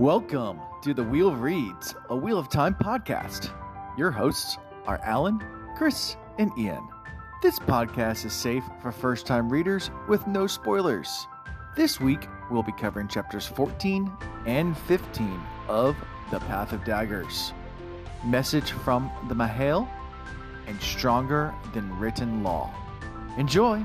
Welcome to the Wheel of Reads, a Wheel of Time podcast. Your hosts are Alan, Chris, and Ian. This podcast is safe for first time readers with no spoilers. This week, we'll be covering chapters 14 and 15 of The Path of Daggers. Message from the M'Hael and Stronger Than Written Law. Enjoy!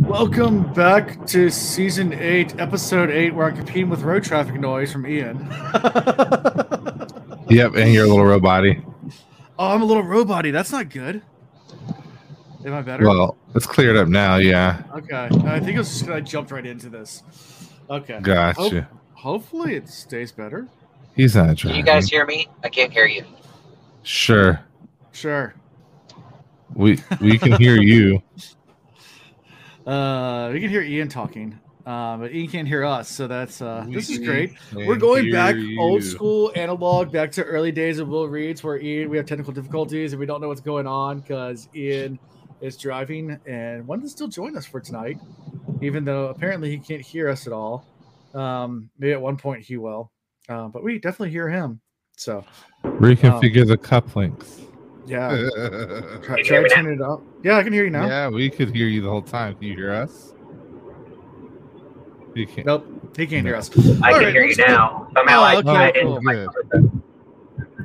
Welcome back to season eight, episode eight, where I'm competing with road traffic noise from Ian. Yep, and your little robot Oh, I'm a little roboty. That's not good. Am I better? Well, it's cleared up now. Yeah, okay. I think it was just 'cause I jumped right into this. Okay. gotcha. Ho- hopefully it stays better. He's not Can you guys hear me? I can't hear you. Sure, Sure. we we can hear you. Uh, we can hear Ian talking, uh, but Ian can't hear us, so that's uh, this is great. We're going hear back old school analog, back to early days of Wheel Reads, where Ian we have technical difficulties and we don't know what's going on because Ian is driving and wanted to still join us for tonight, even though apparently he can't hear us at all. Um, maybe at one point he will, uh, but we definitely hear him. So Reconfigure the cup links. Yeah, try, Can you try hear now? turn it up. Yeah, I can hear you now. Yeah, we could hear you the whole time. Can you hear us? You can't. Nope, he can't hear us. I All can right, hear you let's go. now. Somehow Oh, I, okay, I cool. didn't. my Good.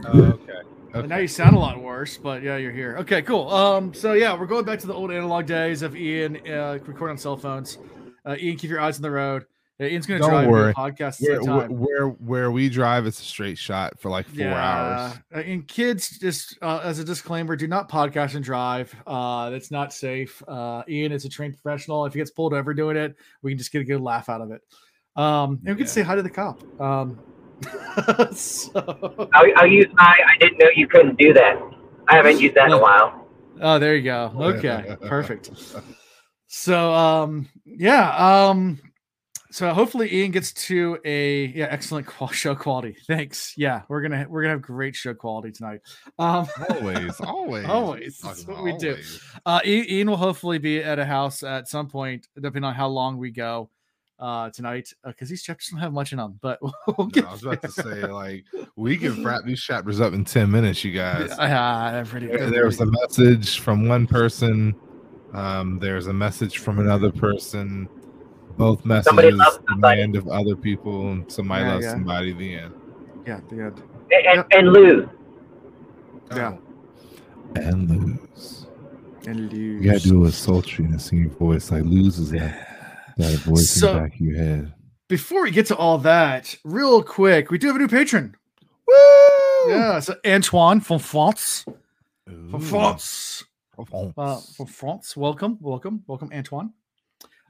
Oh, okay. And now you sound a lot worse, but yeah, you're here. Okay, cool. Um, so yeah, we're going back to the old analog days of Ian uh, recording on cell phones. Uh, Ian, keep your eyes on the road. Ian's going to Don't drive and worry. podcast the Where, where time. where where we drive, it's a straight shot for like four hours. Uh, and kids, just uh, as a disclaimer, do not podcast and drive. Uh, that's not safe. Uh, Ian is a trained professional. If he gets pulled over doing it, we can just get a good laugh out of it. Um, and we can Yeah. say hi to the cop. Um, so, I'll, I'll use I. I didn't know you couldn't do that. I haven't used that in a while. Oh, there you go. Okay, perfect. So, um, yeah, um, so hopefully Ian gets to a yeah excellent qual- show quality. Thanks. Yeah, we're gonna we're gonna have great show quality tonight. Um, Always, always, Always. That's what about we do. uh, Ian, will hopefully be at a house at some point, depending on how long we go uh tonight, because these chapters don't have much in them. But we'll No, I was about to say, like, we can wrap these chapters up in ten minutes, you guys. They're pretty. There- there was a message from one person. Um, there's a message from another person. Both Somebody messages loves somebody. demand of other people, and somebody Yeah, loves yeah. somebody. The end. yeah, the end. And, and, Yep. and Lews. Yeah. Oh. And Lews. And Lews You gotta do a sultry and a singing voice. Like Lews is that, that voice So- in the back of your head. Before we get to all that, real quick, we do have a new patron. Woo! Yeah, so Antoine from France. From Ooh. France. France. Uh, from France. Welcome, welcome, welcome, Antoine.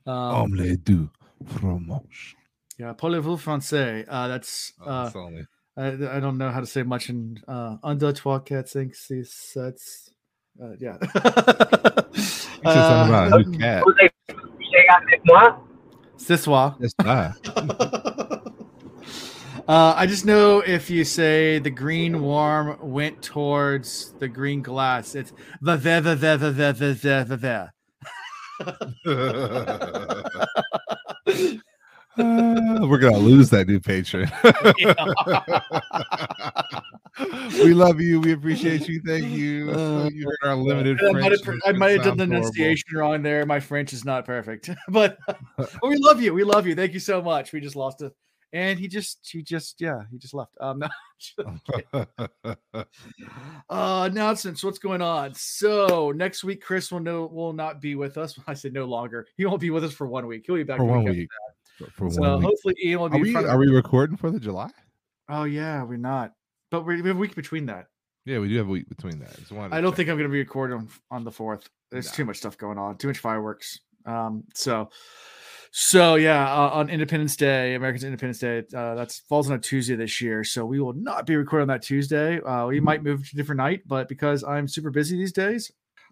Um, Omelette du fromage. yeah, parlez-vous français? Uh, that's Oh, uh, that's only- I, I don't know how to say much in uh, un, deux, trois, quatre, cinq, six, sept. Uh, yeah. You said something about a cat. Vous avez couché avec moi? Ce soir. Uh, I just know if you say the green worm went towards the green glass, it's the the the the the the the the the the. Uh, we're gonna lose that new patron. we love you. We appreciate you. Thank you. Uh, you heard our limited I might have, I might have done the horrible. enunciation wrong there. My French is not perfect, but, but we love you. We love you. Thank you so much. We just lost it, and he just, he just, yeah, he just left. Um, no, uh, announcements. What's going on? So next week, Chris will no will not be with us. I said no longer. He won't be with us for one week. He'll be back for one week. For, for So one week. hopefully Ian will be. Are we are we recording for the July? Oh yeah, we're not. But we we have a week between that. Yeah, we do have a week between that. I don't check. think I'm going to be recording on, on the fourth. there's No. too much stuff going on, too much fireworks. Um, so, so yeah, uh, on Independence Day, America's Independence Day, uh, that's falls on a Tuesday this year, so we will not be recording that Tuesday. Uh, we might move to a different night, but because I'm super busy these days,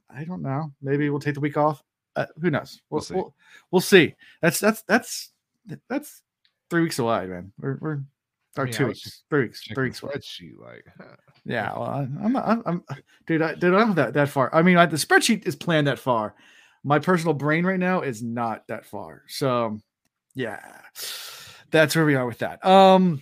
I don't know. Maybe we'll take the week off. Uh, who knows? We'll, We'll see. We'll, we'll see. That's that's that's that's three weeks away, man. We're we're or mean, I two weeks, three weeks, three weeks away. spreadsheet, like, huh. Yeah, well, I'm, I'm, I'm, dude, I, dude, I don't have that that far. I mean, I, the spreadsheet is planned that far. My personal brain right now is not that far. So, yeah, that's where we are with that. Um,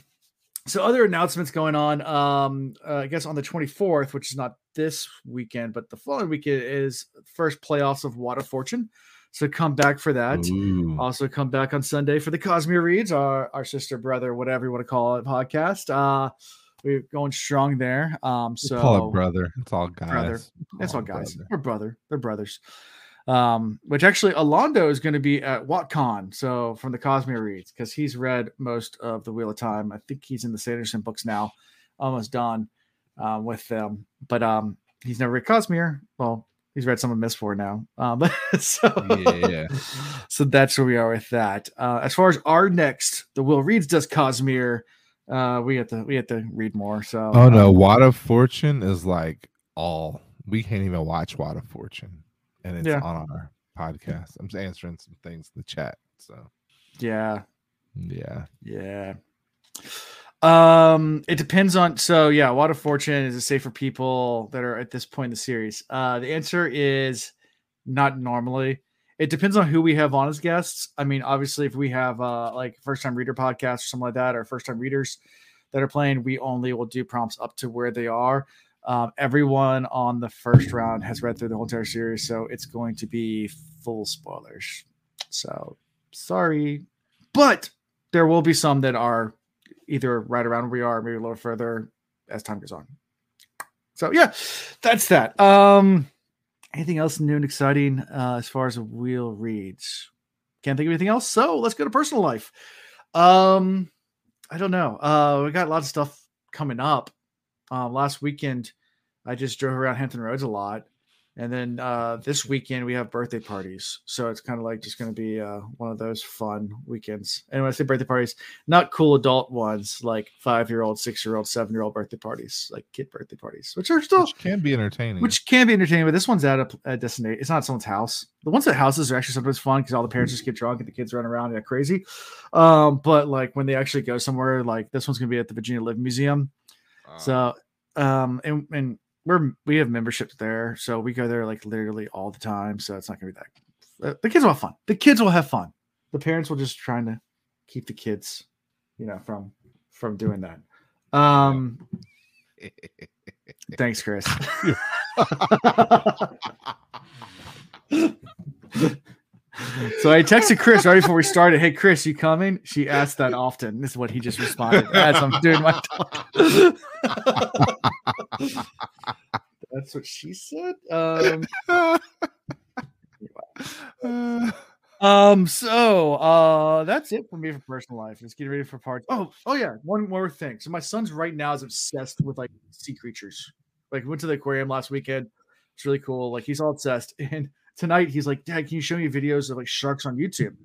so other announcements going on. Um, uh, I guess on the 24th, which is not this weekend, but the following weekend is first playoffs of Water Fortune. So come back for that. Ooh. Also come back on Sunday for the Cosmere Reads, our, our sister, brother, whatever you want to call it, podcast. Uh, we're going strong there. Um, so call it brother. It's all guys. Brother. It's call all guys. brother. We're brother. They're brothers. Um, which actually Alondo is going to be at WatCon. So from the Cosmere Reads, because he's read most of the Wheel of Time. I think he's in the Sanderson books now, almost done um, with them. But um, he's never read Cosmere. Well, he's read some of Mistborn now. Um, so Yeah. so that's where we are with that. Uh, as far as our next, the Wheel Reads does Cosmere. Uh, we have to we have to read more. So Oh no, um, Water of Fortune is like all we can't even watch Water of Fortune, and it's Yeah. on our podcast. I'm just answering some things in the chat. So yeah, yeah, Yeah. Um, it depends on so yeah, Water Fortune is it safe for people that are at this point in the series? Uh the answer is not normally. It depends on who we have on as guests. I mean, obviously, if we have uh like first time reader podcast or something like that, or first time readers that are playing, we only will do prompts up to where they are. Um, everyone on the first round has read through the whole entire series, so it's going to be full spoilers. So sorry, but there will be some that are either right around where we are, maybe a little further as time goes on. So yeah, that's that. Um, anything else new and exciting uh, as far as wheel reads? Can't think of anything else. So let's go to personal life. Um, I don't know. Uh, we got a lot of stuff coming up. Um, last weekend, I just drove around Hampton Roads a lot. And then uh, this weekend we have birthday parties, so it's kind of like just going to be uh, one of those fun weekends. And when I say birthday parties, not cool adult ones like five year old, six year old, seven year old birthday parties, like kid birthday parties, which are still which can be entertaining. which can be entertaining. But this one's at a, a destination. It's not someone's house. The ones at houses are actually sometimes fun because all the parents just get drunk and the kids run around and get crazy. Um, but like when they actually go somewhere, like this one's gonna be at the Virginia Living Museum. Uh, So, um, and and we're we have memberships there, so we go there like literally all the time. So it's not gonna be that. uh, The kids will have fun. The kids will have fun. The parents will just trying to keep the kids, you know, from from doing that. Um, thanks, Chris. So I texted Chris right before we started. Hey, Chris, you coming? She asked that often. This is what he just responded as I'm doing my talk. That's what she said. Um, um. So, uh, that's it for me for personal life. Let's get ready for part. Oh, oh yeah. One more thing. So my son's right now is obsessed with like sea creatures. Like went to the aquarium last weekend. It's really cool. Like he's all obsessed. And tonight he's like, Dad, can you show me videos of like sharks on YouTube?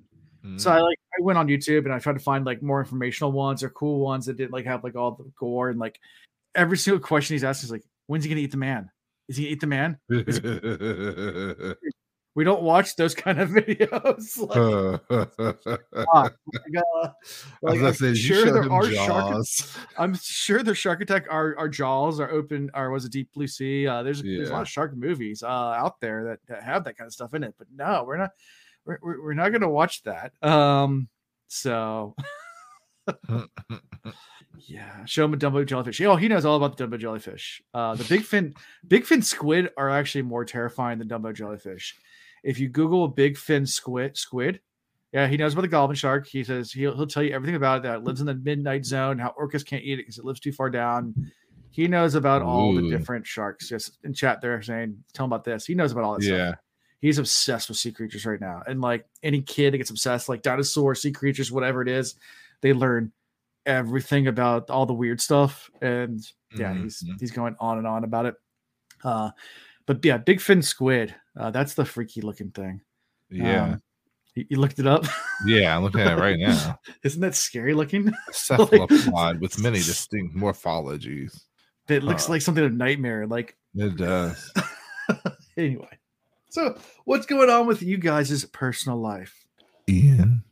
So I like I went on YouTube and I tried to find like more informational ones or cool ones that didn't like have like all the gore and like every single question he's asking is like, when's he gonna eat the man? Is he gonna eat the man? mm. We don't watch those kind of videos. like, God, like, uh, like, As I I'm said, sure there are shark. I'm sure the Shark Attack our our jaws are open or was it Deep Blue Sea? Uh, there's there's a lot of shark movies uh, out there that, that have that kind of stuff in it, but no, we're not we're, we're, not gonna watch that. Um, so yeah, show him a Dumbo jellyfish. Oh, he knows all about the Dumbo jellyfish. Uh, the big fin big fin squid are actually more terrifying than Dumbo jellyfish. If you Google a big fin squid squid. Yeah, he knows about the goblin shark. He says he'll, he'll tell you everything about it. That it lives in the midnight zone. How orcas can't eat it because it lives too far down. He knows about all the different sharks. Just in chat, they're saying, "Tell him about this." He knows about all that stuff. Yeah. He's obsessed with sea creatures right now, and like any kid that gets obsessed, like dinosaurs, sea creatures, whatever it is, they learn everything about all the weird stuff. And yeah, he's Mhm. he's going on and on about it. Uh, but yeah, big fin squid. Uh, that's the freaky looking thing. Yeah. Um, you, you looked it up. yeah, I'm looking at it right now. Isn't that scary looking? Cephalopod with many distinct morphologies. It looks Huh. like something of nightmare. Like It does. anyway. So what's going on with you guys' personal life? Ian,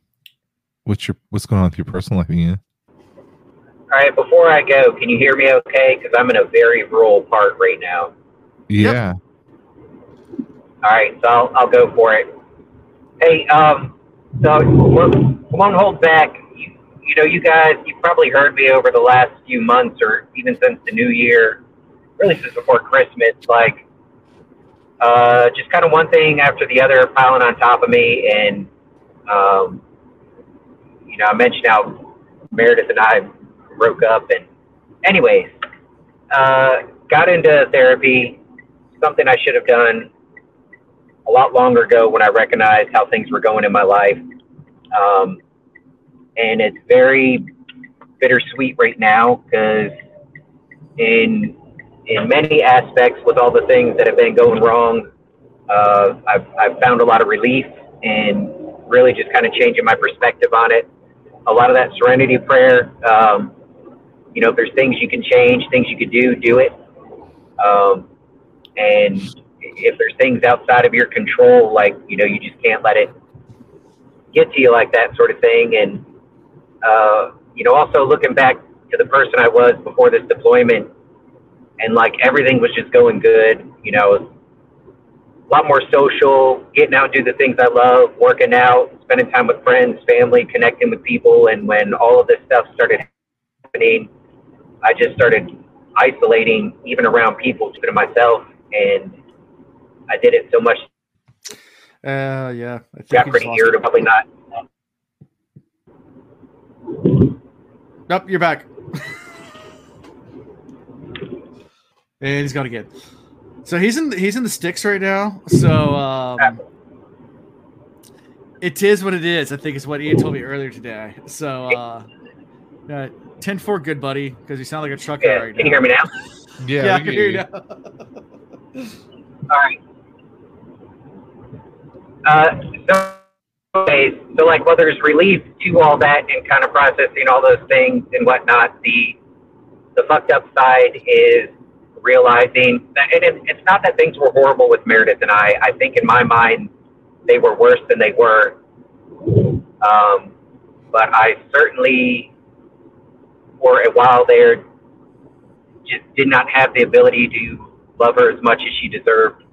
what's your what's going on with your personal life, Ian? All right, before I go, can you hear me okay? Because I'm in a very rural part right now. Yeah. All right, so I'll, I'll go for it. Hey, um, so I won't hold back. You, you know, you guys, you've probably heard me over the last few months or even since the new year, really since before Christmas, like, uh, just kind of one thing after the other piling on top of me. And, um, you know, I mentioned how Meredith and I broke up. And, anyways, uh, got into therapy, something I should have done a lot longer ago when I recognized how things were going in my life. Um, and it's very bittersweet right now because in in many aspects, with all the things that have been going wrong, uh, I've I've found a lot of relief and really just kind of changing my perspective on it. A lot of that serenity prayer. Um, you know, if there's things you can change, things you could do, do it. Um, and if there's things outside of your control, like you know, you just can't let it get to you like that sort of thing. And uh, you know, also looking back to the person I was before this deployment, and like everything was just going good. You know, a lot more social, getting out and do the things I love, working out, spending time with friends, family, connecting with people. And when all of this stuff started happening, I just started isolating, even around people, to myself, and I did it so much Uh yeah. I think got pretty lost irritable. Probably not. Nope, you're back. and he's gone again. So he's in he's in the sticks right now. So um it is what it is. I think is what Ian told me earlier today. So uh, uh 10 4 good buddy, because you sound like a trucker Yeah, right can now. you hear me now? Yeah, Yeah, I can hear you. you now. All right. Uh, so, so like, well, there's relief to all that and kind of processing all those things and whatnot. The the fucked up side is realizing, that, and it, it's not that things were horrible with Meredith and I. I think in my mind they were worse than they were. Um, but I certainly, for a while there, just did not have the ability to love her as much as she deserved.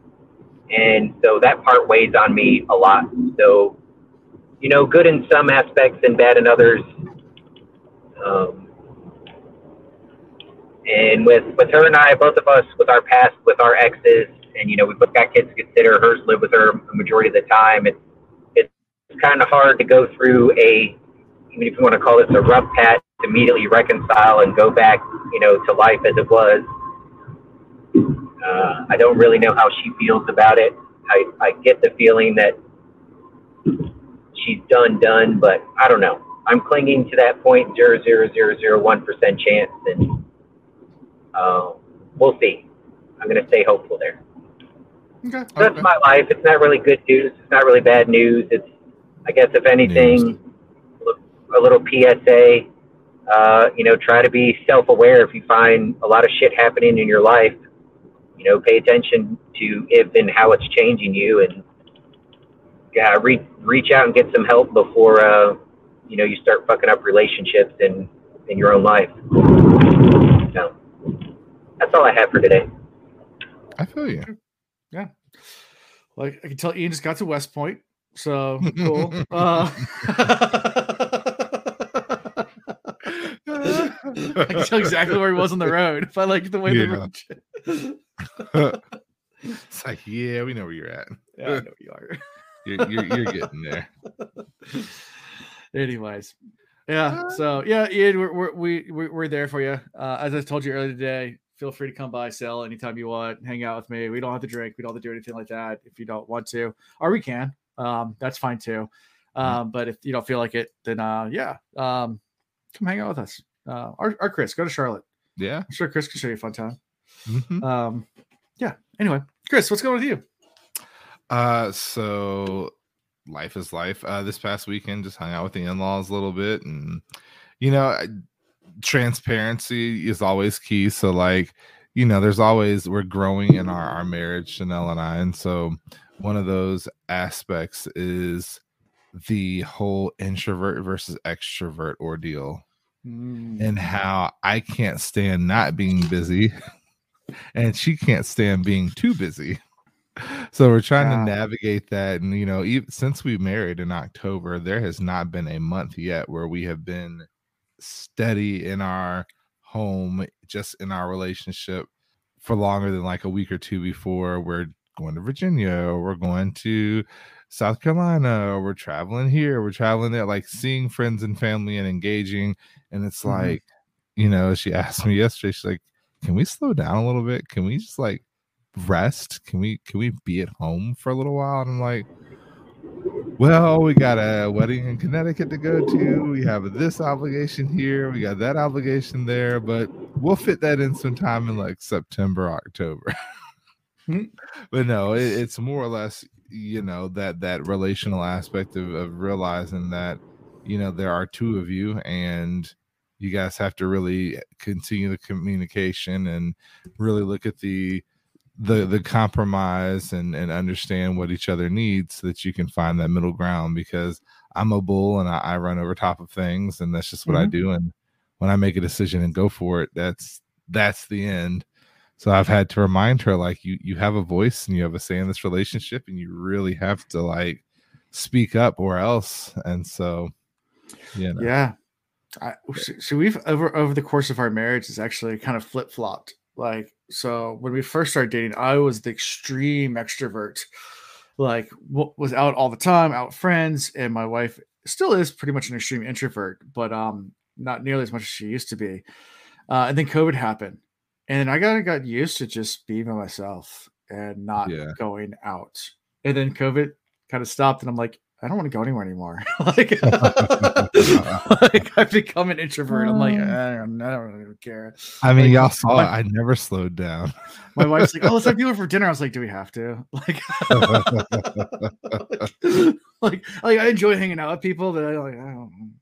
And so that part weighs on me a lot. So, you know, good in some aspects and bad in others. Um, and with, with her and I, both of us, with our past, with our exes, and, you know, we've both got kids to consider. Hers live with her a majority of the time. It's, it's kind of hard to go through a, even if you want to call this a rough patch, to immediately reconcile and go back, you know, to life as it was. Uh, I don't really know how she feels about it. I, I get the feeling that she's done, done, but I don't know. I'm clinging to that point zero zero zero zero one percent chance, and uh, we'll see. I'm going to stay hopeful there. Okay. So that's my life. It's not really good news. It's not really bad news. It's, I guess, if anything, a little PSA. Uh, you know, try to be self-aware. If you find a lot of shit happening in your life, you know, pay attention to if and how it's changing you, and yeah, reach reach out and get some help before uh, you know you start fucking up relationships in in your own life. So that's all I have for today. I feel you. Yeah. Like I can tell Ian just got to West Point. So cool. uh, I can tell exactly where he was on the road if I like the way they Yeah. wrote it. It's like, yeah, we know where you're at. Yeah, I know you are. You're, you're, you're getting there. Anyways, yeah. So yeah, Ian, we're we're we, we're, we're there for you. Uh, as I told you earlier today, feel free to come by, sell anytime you want, hang out with me. We don't have to drink. We don't have to do anything like that if you don't want to, or we can. Um, that's fine too. Um, but if you don't feel like it, then uh, yeah, um, come hang out with us. Uh, or, or Chris, go to Charlotte. Yeah. I'm sure Chris can show you a fun time. Mhm. Um, yeah. anyway, Chris, what's going on with you? Uh, so life is life. Uh, this past weekend, just hung out with the in-laws a little bit, and you know, transparency is always key. So, like, you know, there's always we're growing in our our marriage, Chanel and I, and so one of those aspects is the whole introvert versus extrovert ordeal and how I can't stand not being busy and she can't stand being too busy. So we're trying to navigate that and you know even since we married in October there has not been a month yet where we have been steady in our home just in our relationship for longer than like a week or two before we're going to Virginia or we're going to South Carolina or we're traveling here, we're traveling there, like seeing friends and family and engaging. And it's Mhm. like, you know, she asked me yesterday, she's like, Can we slow down a little bit? Can we just like rest? Can we can we be at home for a little while? And I'm like, well, we got a wedding in Connecticut to go to. We have this obligation here. We got that obligation there, but we'll fit that in sometime in like September, October. Hmm. but no, it, it's more or less, you know, that that relational aspect of, of realizing that, you know, there are two of you and you guys have to really continue the communication and really look at the the the compromise and and understand what each other needs so that you can find that middle ground because I'm a bull and I, I run over top of things and that's just what I Mhm. do and when I make a decision and go for it that's that's the end so I've had to remind her like you you have a voice and you have a say in this relationship and you really have to like speak up or else and so you know Yeah. I, so we've over over the course of our marriage is actually kind of flip flopped. Like so, when we first started dating, I was the extreme extrovert, like w- was out all the time, out friends, and my wife still is pretty much an extreme introvert, but um, not nearly as much as she used to be. Uh, and then COVID happened, and I got got used to just being by myself and not Yeah. going out. And then COVID kind of stopped, and I'm like, I don't want to go anywhere anymore. like, like I've become an introvert. I'm like, um. I don't, I don't really care. I mean Like, y'all saw my- it I never slowed down My wife's like, oh, let's have for dinner. I was like, do we have to? Like, like, like I enjoy hanging out with people, but I like, I don't.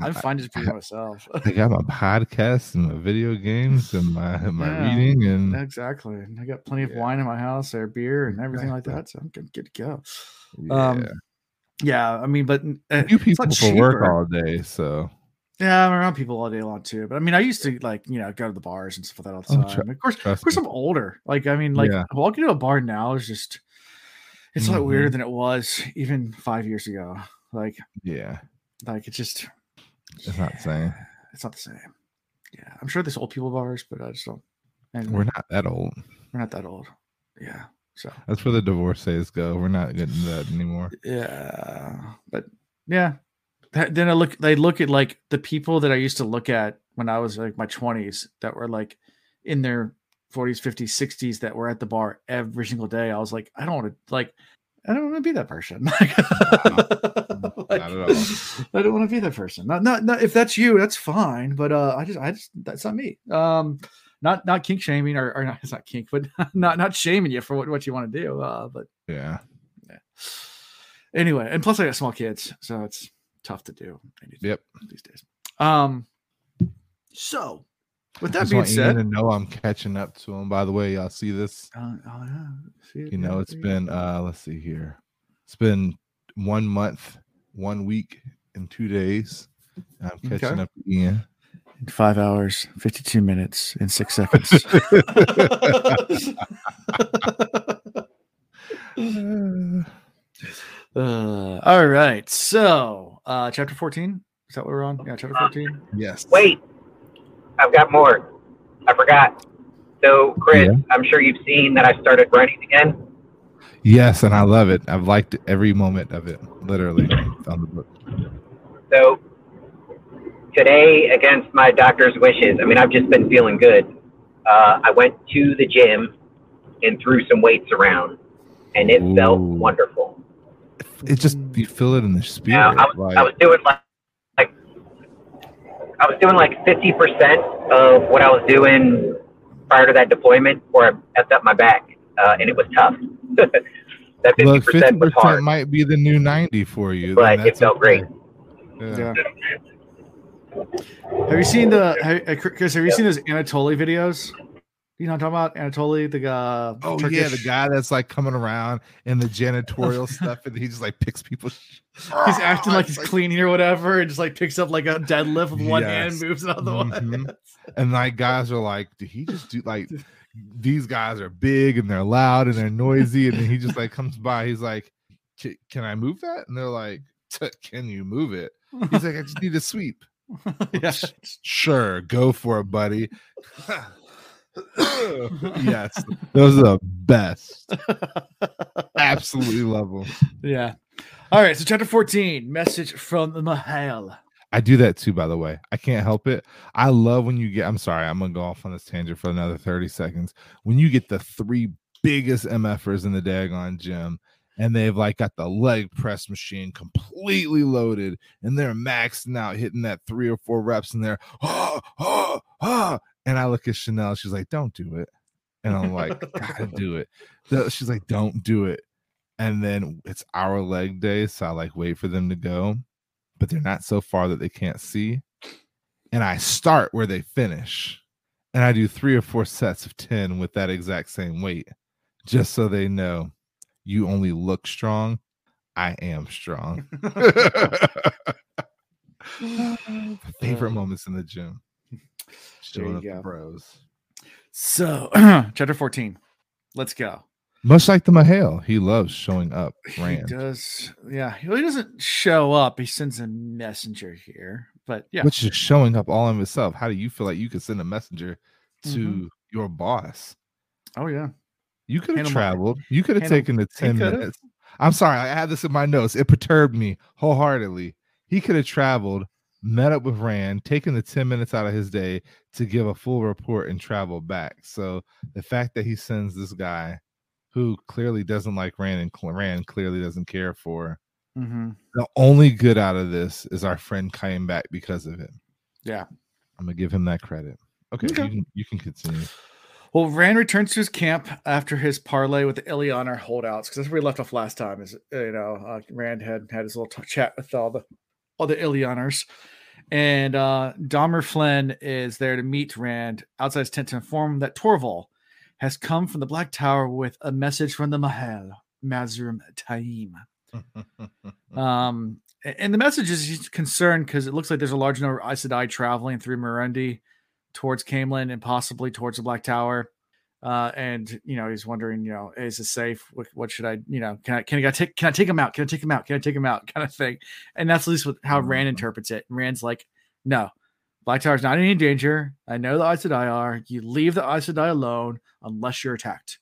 I'm fine just being myself. I got my podcast and my video games and my my Yeah. reading and exactly. I got plenty of Yeah. wine in my house, or beer, and everything like that. So I'm good, good to go. Yeah. Um, Yeah, I mean, but uh, you people for work all day, so Yeah, I'm around people all day long too. But I mean, I used to like you know go to the bars and stuff like that all the Oh, time. tr- of course, of course, me. I'm older. Like I mean, like Yeah. walking to a bar now is just it's a lot weirder Mhm. than it was even five years ago. Like yeah, like it's just it's not the same. it's not the same. Yeah, I'm sure there's old people bars, but I just don't. And we're not that old. we're not that old. Yeah. So That's where the divorcees go. We're not getting that anymore. yeah, but yeah. That- Then I look. They look at like the people that I used to look at when I was like my 20s that were like in their 40s, 50s, 60s that were at the bar every single day. I was like, I don't want to like. I don't want to be that person. Like, all. I don't want to be that person. Not, not, not if that's you, that's fine. But uh, I just, I just, that's not me. Um, not, not kink shaming or, or not, it's not kink, but not, not shaming you for what, what you want to do. Uh, but Yeah, yeah. anyway, and plus I got small kids, so it's tough to do. anything Yep. These days. Um. So, with that being said, to know I'm catching up to him. By the way, y'all see this? uh, oh yeah, see it, You know, it's been uh let's see here. It's been one month, one week, and two days. I'm Okay. catching up to Ian. In five hours, fifty-two minutes, and six seconds. Uh, all right. So, uh, chapter 14. Is that what we're on? Yeah, chapter 14. yes. Wait, I've got more. I forgot. So, Chris, Yeah. I'm sure you've seen that I started writing again. Yes, and I love it. I've liked every moment of it, literally, on the book. So, today, against my doctor's wishes, I mean, I've just been feeling good. Uh, I went to the gym and threw some weights around, and it felt wonderful. It just you feel it in the spirit. Now, I was, like, I was doing like, like I was doing like fifty percent of what I was doing prior to that deployment, or I effed up my back, uh, and it was tough. that fifty percent was hard, might be the new ninety for you. but then it that's felt great. okay. Yeah. Yeah. Have you seen the have, uh, Chris? Have you seen those Anatoly videos? You know what I'm talking about? Anatoly, the guy. Oh yeah, the guy that's like coming around in the janitorial stuff, and he just like picks people. He's acting like he's cleaning or whatever, and just like picks up like a deadlift with one hand, Yes. and moves another Mhm. one. and like guys are like, did he just do like these guys are big and they're loud and they're noisy, and then he just like comes by, he's like, can I move that? And they're like, can you move it? He's like, I just need a sweep. yeah. Sure, go for it, buddy. yes, those are the best. Absolutely love them. Yeah. All right. So chapter 14, message from the M'Hael. I do that too, by the way. I can't help it. I love when you get. I'm sorry, I'm gonna go off on this tangent for another 30 seconds. When you get the three biggest MFers in the daggone gym, and they've like got the leg press machine completely loaded, and they're maxing out, hitting that three or four reps, and they're ah, ah, ah. And I look at Chanel, she's like, "Don't do it," and I'm like, "Gotta do it." She's like, "Don't do it." And then it's our leg day, so I like wait for them to go but they're not so far that they can't see. And I start where they finish. And I do three or four sets of 10 with that exact same weight, just so they know you only look strong. I am strong. Favorite moments in the gym. Showing up the bros. So chapter 14. Let's go. Much like the M'Hael, he loves showing up. Rand. He does. Yeah. He doesn't show up. He sends a messenger here. But yeah. Which is showing up all of himself. How do you feel like you could send a messenger to Mhm. your boss? Oh yeah. You could have traveled. You could have taken the 10 minutes. I'm sorry, I had this in my notes. It perturbed me wholeheartedly. He could have traveled, met up with Rand, taken the 10 minutes out of his day to give a full report and travel back. So the fact that he sends this guy who clearly doesn't like Rand and Rand clearly doesn't care for, Mm-hmm. the only good out of this is our friend came back because of him. Yeah. I'm gonna give him that credit. Okay, Okay. You, can, you can continue. Well, Rand returns to his camp after his parlay with the Illianer holdouts because that's where we left off last time. Is you know uh, Rand had had his little t- chat with all the all the Illianers, and uh, Damer Flinn is there to meet Rand outside his tent to inform him that Torval has come from the Black Tower with a message from the M'Hael Mazrim Taim. Um, and the message is concerned because it looks like there's a large number of Aes Sedai traveling through Murandy towards Caemlyn and possibly towards the Black Tower. Uh, and you know, he's wondering, you know, is this safe? What, what should I, you know, can I, can I take, can I take him out? Can I take him out? Can I take him out? Kind of thing. And that's at least what, how Rand Mhm. interprets it. And Rand's like, no, Black Tower's not in any danger. I know the Aes Sedai are. You leave the Aes Sedai alone unless you're attacked.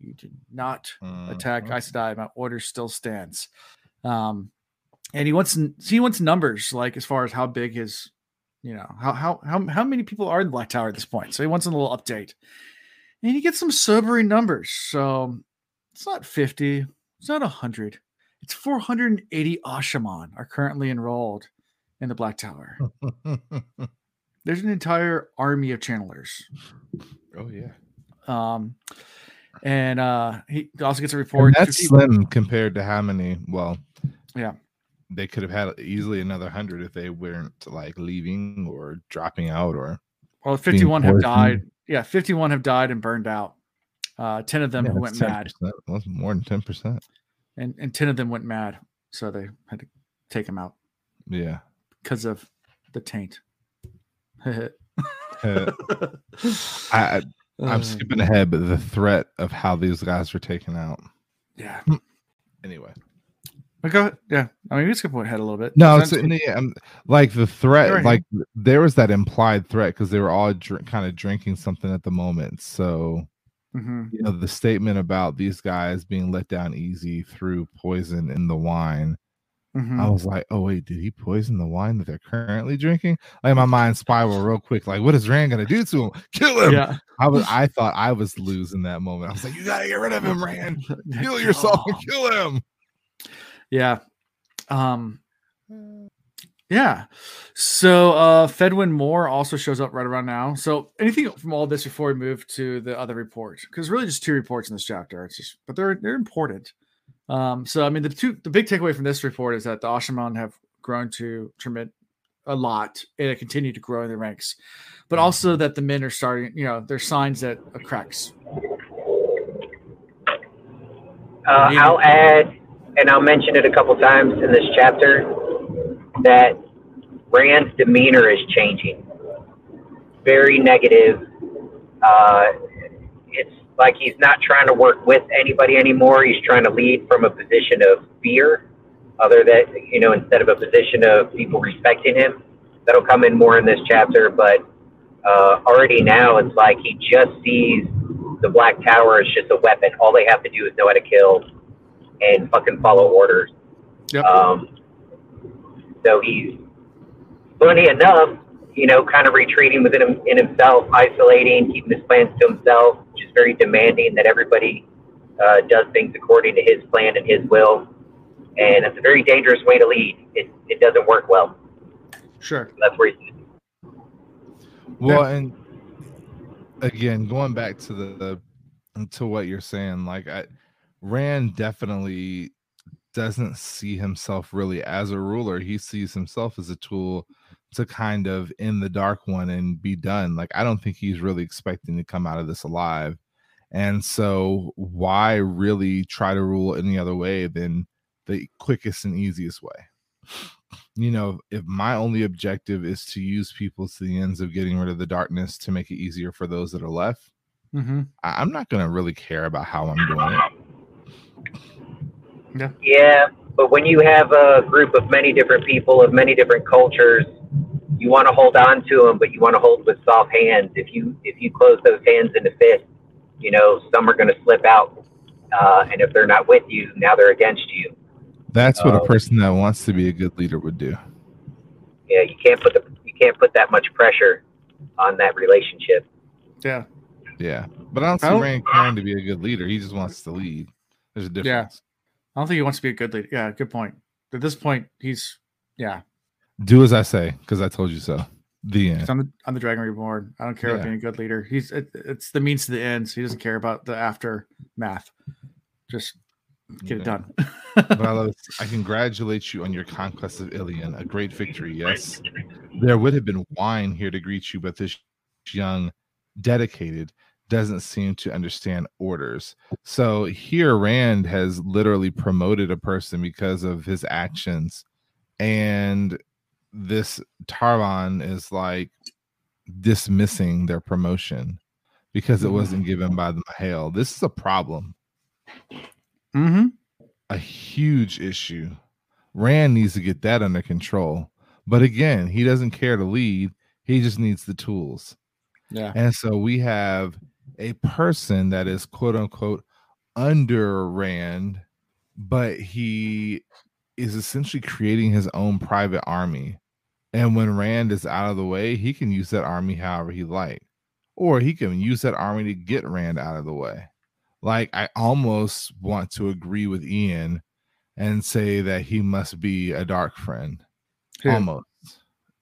You did not attack Mhm. Aes Sedai. My order still stands. Um, and he wants he wants numbers like as far as how big his, you know, how how how how many people are in the Black Tower at this point. So he wants a little update, and he gets some sobering numbers. So it's not fifty, it's not hundred, it's four hundred and eighty Ashaman are currently enrolled in the Black Tower. There's an entire army of channelers. oh yeah. Um, and uh, he also gets a And report. that's 50 slim compared to how many. Well, Yeah. They could have had easily another hundred if they weren't like leaving or dropping out or. Well, 51 have died. Yeah, 51 have died and burned out. Uh, 10 of them Yeah, went mad, 10%. That's more than ten percent. and, and 10 of them went mad. So they had to take him out Yeah. because of the taint. Uh, I, I Uh, I'm skipping ahead, but the threat of how these guys were taken out. Yeah. Anyway, But go ahead. Yeah. I mean, we skip ahead a little bit. no, it's in the, um, like the threat, Go ahead. like there was that implied threat because they were all dr- kind of drinking something at the moment. So Mhm. you know the statement about these guys being let down easy through poison in the wine Mhm. i was like oh wait did he poison the wine that they're currently drinking like my mind spiraled real quick like what is rand gonna do to him kill him yeah. i was i thought i was losing that moment i was like you gotta get rid of him rand kill yourself and kill him Yeah. Um Yeah. So uh Fedwin Morr also shows up right around now. So anything from all this before we move to the other report? Because really just two reports in this chapter. It's just but they're they're important. Um, so I mean the two the big takeaway from this report is that the Asha'man have grown to tremendous a lot and continue to grow in the ranks, but also that the men are starting, you know, there's signs that a cracks. Uh, I'll add, and I'll mention it a couple times in this chapter, that Rand's demeanor is changing. Very negative. Uh, it's like he's not trying to work with anybody anymore. He's trying to lead from a position of fear, other than you know, instead of a position of people respecting him. That'll come in more in this chapter, but uh, already now it's like he just sees the Black Tower as just a weapon. All they have to do is know how to kill and fucking follow orders. Yep. Um, so he's funny enough, you know, kind of retreating within him, in himself, isolating, keeping his plans to himself, just very demanding that everybody uh, does things according to his plan and his will. And it's a very dangerous way to lead. It, it doesn't work well. Sure. That's where he's Well, and again, going back to the to what you're saying, like I Rand definitely doesn't see himself really as a ruler. He sees himself as a tool to kind of in the dark one and be done. Like I don't think he's really expecting to come out of this alive. And so why really try to rule any other way than the quickest and easiest way? You know, if my only objective is to use people to the ends of getting rid of the darkness to make it easier for those that are left, Mm-hmm. I- I'm not going to really care about how I'm doing it. Yeah, but when you have a group of many different people of many different cultures, you want to hold on to them, but you want to hold with soft hands. If you if you close those hands into fists, you know some are going to slip out, uh, and if they're not with you, now they're against you. That's what a Oh. person that wants to be a good leader would do. Yeah, you can't put the you can't put that much pressure on that relationship. Yeah. Yeah. But I don't see I don't- Rand caring to be a good leader. He just wants to lead. There's a difference. I don't think he wants to be a good leader. Yeah, good point. At this point, he's yeah. Do as I say, because I told you so. The end. He's on the on the Dragon Reborn. I don't care about being a good leader. He's it, it's the means to the ends. He doesn't care about the aftermath. Just get it done. but I, love, I congratulate you on your conquest of Illian. A great victory, yes. There would have been wine here to greet you, but this young, dedicated, doesn't seem to understand orders. So here, Rand has literally promoted a person because of his actions. And this Tarvan is like dismissing their promotion because it wasn't given by the M'Hael. This is a problem mm-hmm. a huge issue. Rand needs to get that under control. But again, he doesn't care to lead. He just needs the tools. Yeah. And so we have a person that is quote unquote under Rand, but he is essentially creating his own private army. And when Rand is out of the way, he can use that army however he like. Or he can use that army to get Rand out of the way. Like I almost want to agree with Ian and say that he must be a dark friend. Who? Almost.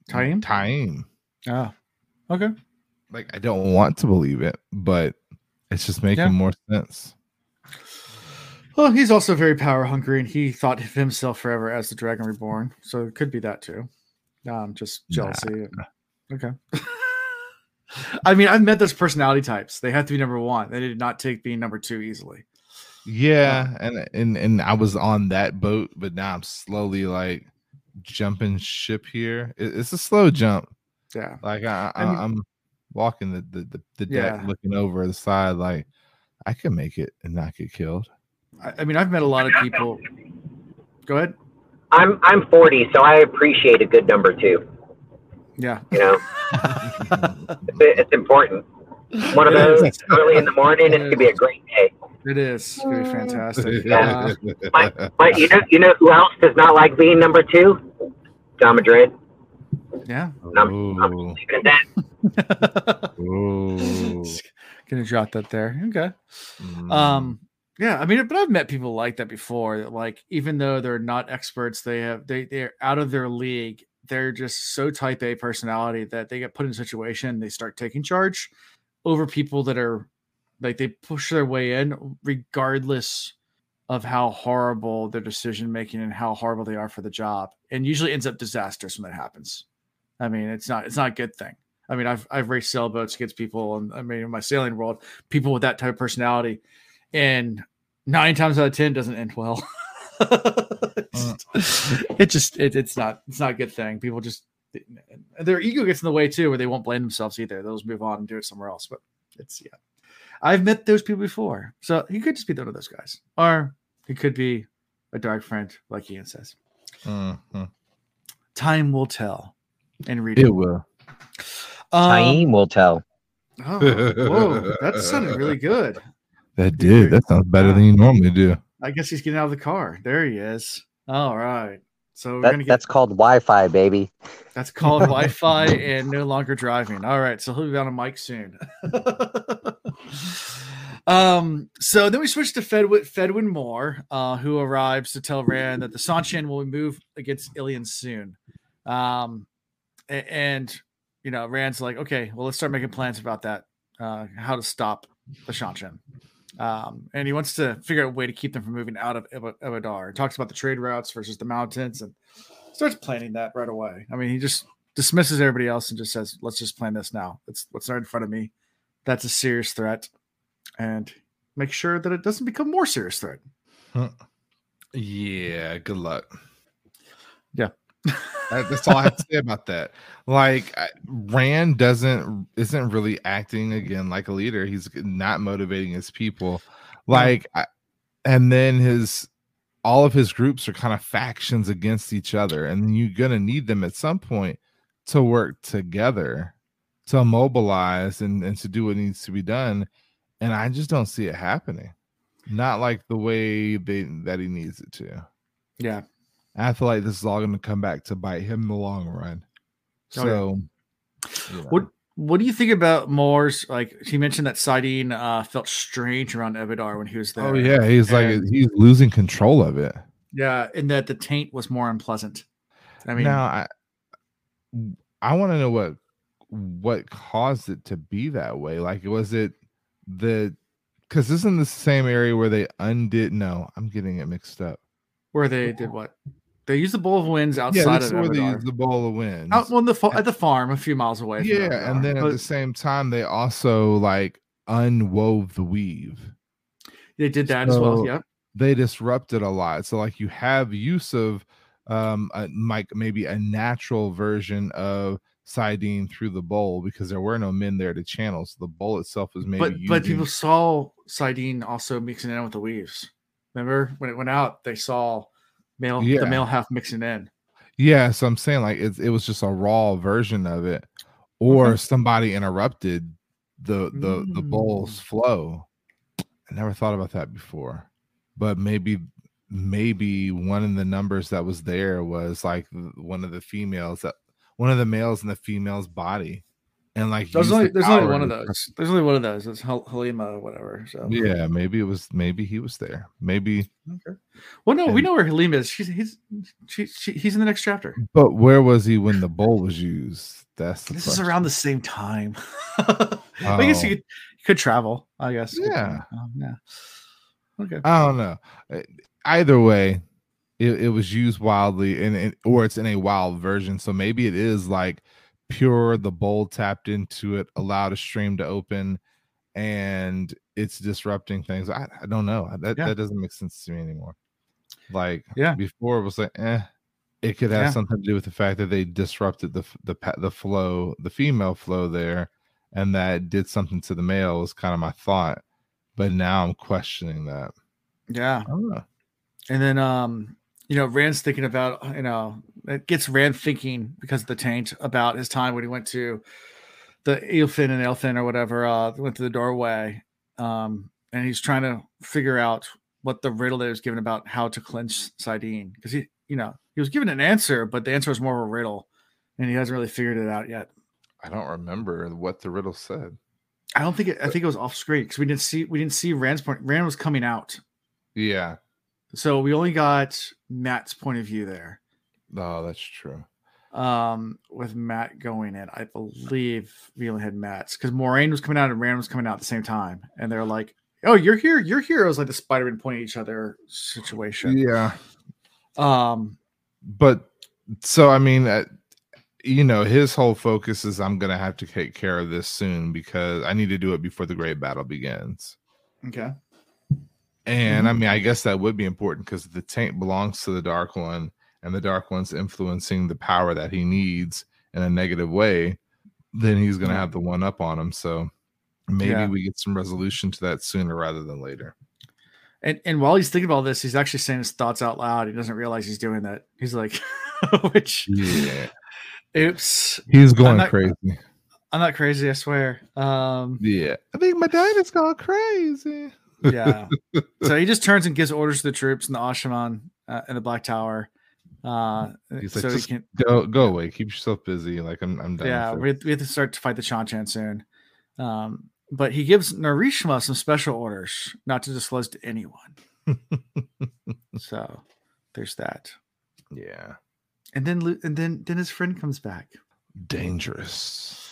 Taim? Taim. Ah. Okay. Like I don't want to believe it, but it's just making Yeah. more sense. Well, he's also very power hungry, and he thought of himself forever as the Dragon Reborn. So it could be that too. Um, just Nah. jealousy. Okay. I mean, I've met those personality types. They have to be number one. They did not take being number two easily. Yeah, and and and I was on that boat, but now I'm slowly like jumping ship here. It- it's a slow jump. Yeah. Like I, I, I mean- I'm walking the the the, the deck, Yeah. looking over the side. Like I can make it and not get killed. I, I mean, I've met a lot of people. Go ahead. I'm I'm 40, so I appreciate a good number two. Yeah. You know, it's, it's important. One of those early in the morning, it's gonna be a great day. It is. It's gonna be fantastic. Yeah. Uh, But you know, you know who else does not like being number two? John Madrid. Yeah. I'm, I'm Ooh, leaving it at that. ooh. Gonna drop that there. Okay. Mm. Um, yeah, I mean, but I've met people like that before. That like, even though they're not experts, they have they they're out of their league they're just so type A personality that they get put in a situation, they start taking charge over people that are like they push their way in regardless of how horrible their decision making and how horrible they are for the job and usually ends up disastrous when that happens i mean it's not it's not a good thing. I mean i've i've raced sailboats against people and i mean in my sailing world people with that type of personality and nine times out of ten doesn't end well. It just it, it's not it's not a good thing. People just their ego gets in the way too where they won't blame themselves either. They'll just move on and do it somewhere else but it's yeah. I've met those people before so he could just be one of those guys. Or he could be a dark friend like ian says. Mhm. time will tell and read It will. Um, Time will tell. oh, whoa that sounded really good That did. That sounds better than you normally do. i guess he's getting out of the car there he is all right so we're That, gonna get that's called Wi-Fi, baby. That's called Wi-Fi and no longer driving. All right, so he'll be on a mic soon. um, so then we switch to Fedwin, Fedwin Morr, uh, who arrives to tell Rand that the Seanchan will move against Illian soon. Um, a- and you know, Rand's like, okay, well, let's start making plans about that. Uh, how to stop the Seanchan. Um, and he wants to figure out a way to keep them from moving out of Eva- Ebou Dar. He talks about the trade routes versus the mountains and starts planning that right away. I mean, he just dismisses everybody else and just says, "Let's just plan this now. It's what's right in front of me. That's a serious threat, and make sure that it doesn't become more serious threat." Yeah, good luck. Yeah. That- that's all I have to say about that. Like Rand doesn't isn't really acting again like a leader. He's not motivating his people. Like, I, and then his all of his groups are kind of factions against each other, and you're gonna need them at some point to work together, to mobilize and and to do what needs to be done. And I just don't see it happening. Not like the way they that he needs it to. Yeah, I feel like this is all going to come back to bite him in the long run. Oh, yeah. So, you know. What What do you think about Morr's? Like he mentioned that saidin uh, felt strange around Ebou Dar when he was there. oh yeah, he's like he's losing control of it yeah, and that the taint was more unpleasant. I mean, now. I I want to know what what caused it to be that way. Like, was it the because this isn't the same area where they undid? No, I'm getting it mixed up. where they did what? They use the bowl of winds Yeah, outside is of where they use the bowl of winds. Out on the fa- at the farm, a few miles away. Yeah, and then at But the same time, they also like unwove the weave. they did that as well. So- Yep. they disrupted a lot. So like you have use of um a, like maybe a natural version of saidin through the bowl because there were no men there to channel. So the bowl itself was maybe but but people saw saidin also mixing in with the weaves. Remember when it went out, they saw male Yeah. the male half mixing in. yeah. So I'm saying like it, it was just a raw version of it, or Okay. somebody interrupted the the the bowl's Mm. flow. I never thought about that before, but maybe maybe one of the numbers that was there was like one of the females that one of the males in the female's body and like There's only the there's only one of those. There's only one of those. It's Hal- Halima or whatever. So yeah maybe it was maybe he was there maybe Okay. Well, no, we know where Halima is. She's he's she, she, he's in the next chapter. but where was he when the bowl was used that's the This is around the same time. I guess Oh. you could, you could travel. I guess. Yeah. Um, yeah. Okay. I don't know. Uh, Either way, it, it was used wildly, and it, or it's in a wild version. So maybe it is like pure. The bowl tapped into it, allowed a stream to open, and it's disrupting things. I, I don't know. That Yeah. that doesn't make sense to me anymore. Like Yeah. before, it was like, eh. It could have Yeah. something to do with the fact that they disrupted the the the flow, the female flow there, and that did something to the male. Was kind of my thought, but now I'm questioning that. Yeah. I don't know. And then um, you know, Rand's thinking about, you know, it gets Rand thinking because of the taint about his time when he went to the Aelfinn and Eelfinn or whatever, uh, went to the doorway. Um, and he's trying to figure out what the riddle was given about how to clinch saidin. Because he, you know, he was given an answer, but the answer was more of a riddle, and he hasn't really figured it out yet. I don't remember what the riddle said. I don't think it, I think it was off screen because we didn't see we didn't see Rand's point. Rand was coming out, Yeah. So we only got Mat's point of view there. Oh, that's true. um, with Mat going in. I believe we only had Mat's because Moiraine was coming out and Rand was coming out at the same time, and they're like, "Oh, you're here, you're here." It was like the Spider-Man pointing at each other situation. Yeah, Um, but so I mean, uh, you know, his whole focus is I'm gonna have to take care of this soon because I need to do it before the great battle begins. okay. And I mean, I guess that would be important because the taint belongs to the Dark One, and the Dark One's influencing the power that he needs in a negative way. Then he's going to have the one up on him. So maybe Yeah. we get some resolution to that sooner rather than later. And and while he's thinking about this, he's actually saying his thoughts out loud. He doesn't realize he's doing that. He's like, which Yeah, oops, he's going not- crazy. I'm not crazy, I swear. Um Yeah, I think my dad is going crazy. Yeah. so he just turns and gives orders to the troops in the Asha'man uh, in the Black Tower. Uh He's like, so he just can go go away, keep yourself busy. Like I'm, I'm done. yeah, we have, we have to start to fight the Seanchan soon. Um, but he gives Narishma some special orders not to disclose to anyone. so there's that. yeah, And then and then then his friend comes back. dangerous.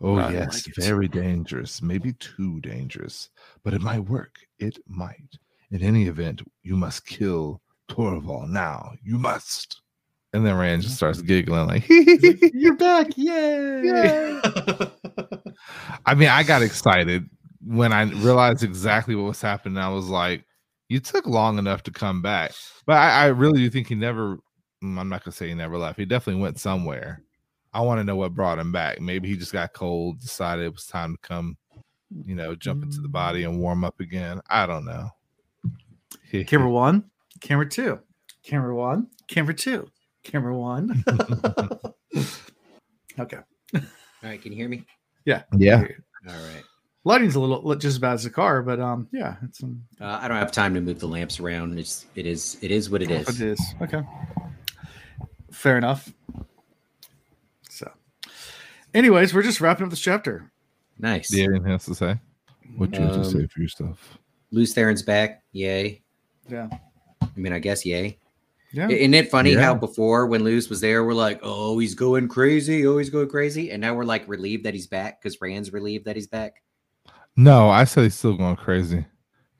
Oh I yes, like very dangerous. Maybe too dangerous, but it might work. It might. In any event, you must kill Torval now. You must. And then Rand just starts giggling like, like, You're back, yay! I mean, I got excited when I realized exactly what was happening. I was like, you took long enough to come back. But I, I really do think he never, mm, I'm not going to say he never left. He definitely went somewhere. I want to know what brought him back. Maybe he just got cold, decided it was time to come, you know, jump into the body and warm up again. I don't know. camera one, camera two, camera one, camera two, camera one. okay. All right, can you hear me? yeah. Yeah. All right. Lighting's a little just as bad as the car, but um, yeah, it's um, Uh, I don't have time to move the lamps around. It's it is it is what it It is. is okay. Fair enough. So, anyways, we're just wrapping up this chapter. Nice. Do you have anything else to say? What you have to Um, say for yourself? Lews Therin's back. Yay. Yeah, I mean, I guess yay. yeah. Isn't it funny Yeah. how before when Lews was there, we're like, oh, he's going crazy. Oh, he's going crazy. And now we're like relieved that he's back because Rand's relieved that he's back. No, I said he's still going crazy.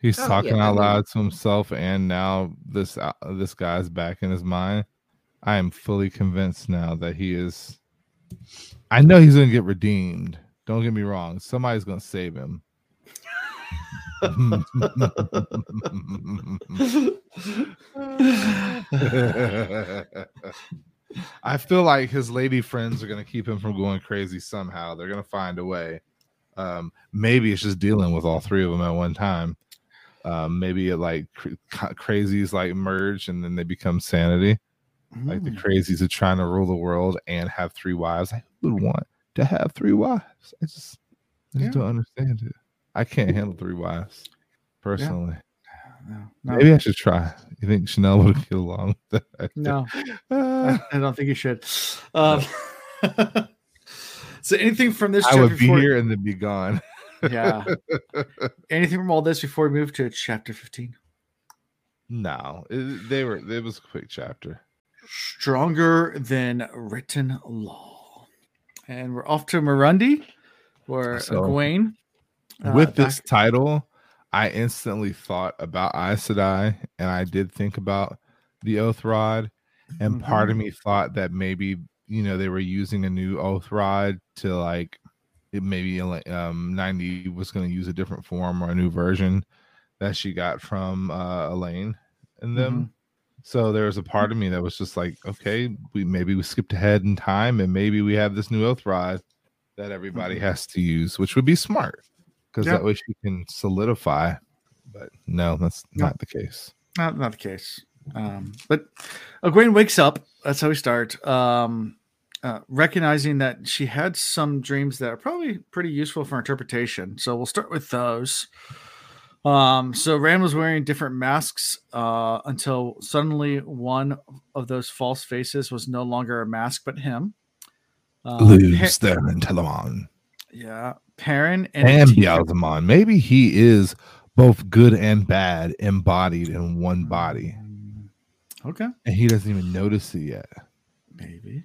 He's Oh, yeah, talking I out mean- loud to himself, and now this uh, this guy's back in his mind. I am fully convinced now that he is. I know he's to get redeemed. Don't get me wrong. Somebody's to save him. I feel like his lady friends are to keep him from going crazy somehow. They're to find a way. Um, maybe it's just dealing with all three of them at one time. Um, maybe it like cr- crazies like merge and then they become sanity. Like the Mm. crazies are trying to rule the world and have three wives. I would want to have three wives. I just, I just Yeah. don't understand it. I can't handle three wives personally. No, no, Maybe I should try. You think Chanel would get along with that? no, Ah, I, don't think you should. Um, so, anything from this I chapter would be before- here and then be gone. Yeah. Anything from all this before we move to chapter 15? No, it, they were. It was a quick chapter. Stronger than written law. And we're off to Murandy, where So, Egwene. uh, With back- this title, I instantly thought about Aes Sedai, and I did think about the Oath Rod, and part of Mm-hmm. me thought that maybe you know they were using a new Oath Rod to like it maybe um 90 was going to use a different form or a new version that she got from uh Elayne and them. Mm-hmm. So there was a part of me that was just like, okay, we maybe we skipped ahead in time and maybe we have this new oath rod that everybody Mhm. has to use, which would be smart because Yeah. that way she can solidify. But no, that's No. not the case. Not, not the case. Um, but Egwene wakes up. That's how we start. Um, uh, recognizing that she had some dreams that are probably pretty useful for interpretation. So we'll start with those. Um, so Rand was wearing different masks uh, until suddenly one of those false faces was no longer a mask, but him. Uh, Lose Pa- them and Telamon yeah, Perrin and, and Beelzemon. Maybe he is both good and bad embodied in one body, Okay, and he doesn't even notice it yet. maybe.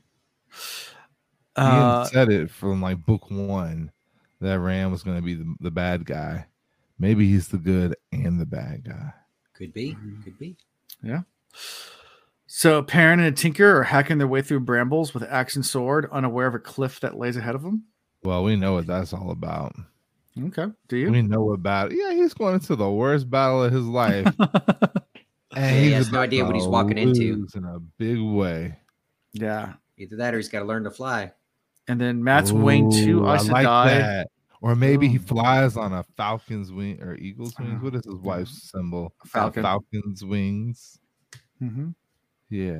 Uh, said it from like book one that Ram was going to be the, the bad guy. Maybe he's the good and the bad guy. Could be. Mm-hmm. Could be. Yeah. So Perrin and a Tinker are hacking their way through brambles with axe and sword, unaware of a cliff that lays ahead of them. Well, we know what that's all about. Okay. Do you? We know about. Yeah, he's going into the worst battle of his life, and he has no idea what he's walking into. in a big way. yeah. Either that or he's got to learn to fly. And then Mat's weighing two Ooh, I Aes like Sedai. Or maybe he flies on a falcon's wing or eagle's wings. Uh, What is his wife's symbol? Falcon. Falcon's wings. Mhm. Yeah.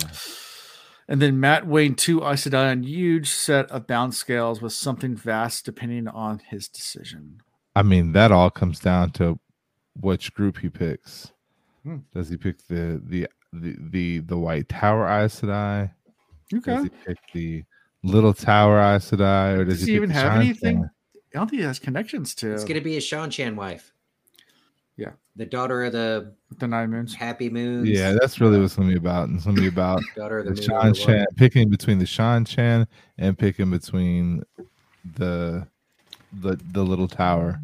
And then Mat weighing two Aes Sedai on huge set of bound scales with something vast depending on his decision. I mean, that all comes down to which group he picks. Hmm. Does he pick the the the the, the White Tower Aes Sedai? Does he pick the Little Tower Aes Sedai? Or does, Does he, he even have anything? Chan? I don't think he has connections to It's going to be a Seanchan wife. Yeah. The daughter of the the Nine Moons. Happy Moons. Yeah, that's really what's gonna be about. And it's gonna be about daughter of the, the moon. Shan Chan picking between the Seanchan and picking between the the the little tower.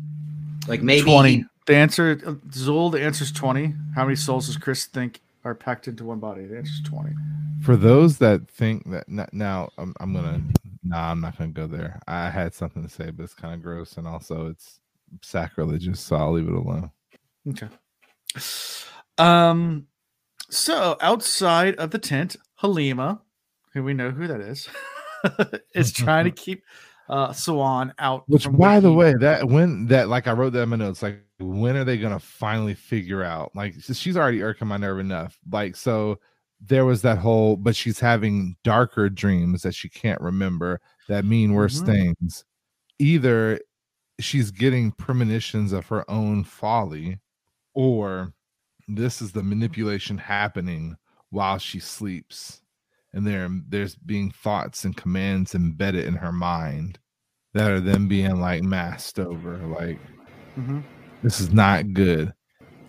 Like maybe 20. The answer, uh, Zul, the answer is 20. How many souls does Chris think are packed into one body? The answer is 20. For those that think that now, I'm, I'm gonna nah, I'm not gonna go there. I had something to say, but it's kind of gross and also it's sacrilegious, so I'll leave it alone. Okay. Um, so outside of the tent, Halima, who we know who that is, is trying to keep uh Siuan out. Which, by the way, that when that like I wrote that in my notes, like when are they gonna finally figure out? Like she's already irking my nerve enough. Like so, there was that whole, but she's having darker dreams that she can't remember that mean worse Mhm. things. Either she's getting premonitions of her own folly, or this is the manipulation happening while she sleeps and there there's being thoughts and commands embedded in her mind that are then being like masked over like Mhm. this is not good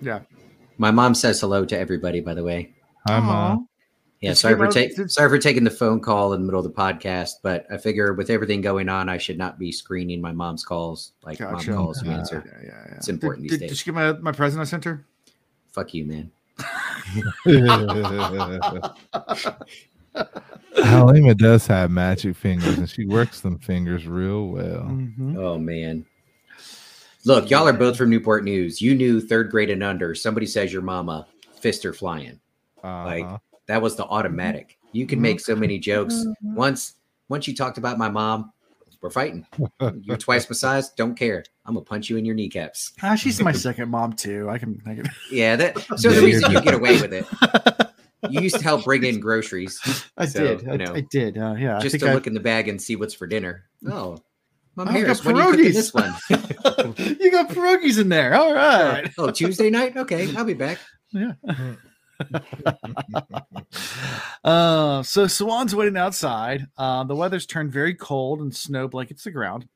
Yeah. my mom says hello to everybody. By the way. I'm uh, Yeah, sorry for know- taking sorry for taking the phone call in the middle of the podcast, but I figure with everything going on, I should not be screening my mom's calls like Gotcha. mom calls to Yeah. answer. Yeah, yeah, yeah. It's important Did, these did, days. did she get my, my present I sent her? Fuck you, man. halima does have magic fingers and she works them fingers real well Mhm. Oh man. Look, y'all are both from Newport News. You knew third grade and under. Somebody says your mama, fist are flying. Uh-huh. That was the automatic. You can make so many jokes. Once once you talked about my mom, we're fighting. You're twice my size. Don't care. I'm gonna punch you in your kneecaps. Ah, she's my second mom too. I can. I can. Yeah, that. So the reason you're get away with it, you used to help bring in groceries I So, did. you I, know, I did. Uh, yeah. Just to I, look in the bag and see what's for dinner. Oh, Mom Oh, Harris, got what are you cooking pierogies. this one? you got pierogies in there. All right. oh, Tuesday night. Okay, I'll be back. Yeah. Uh, so Siuan's waiting outside. Uh, the weather's turned very cold and snow blankets the ground.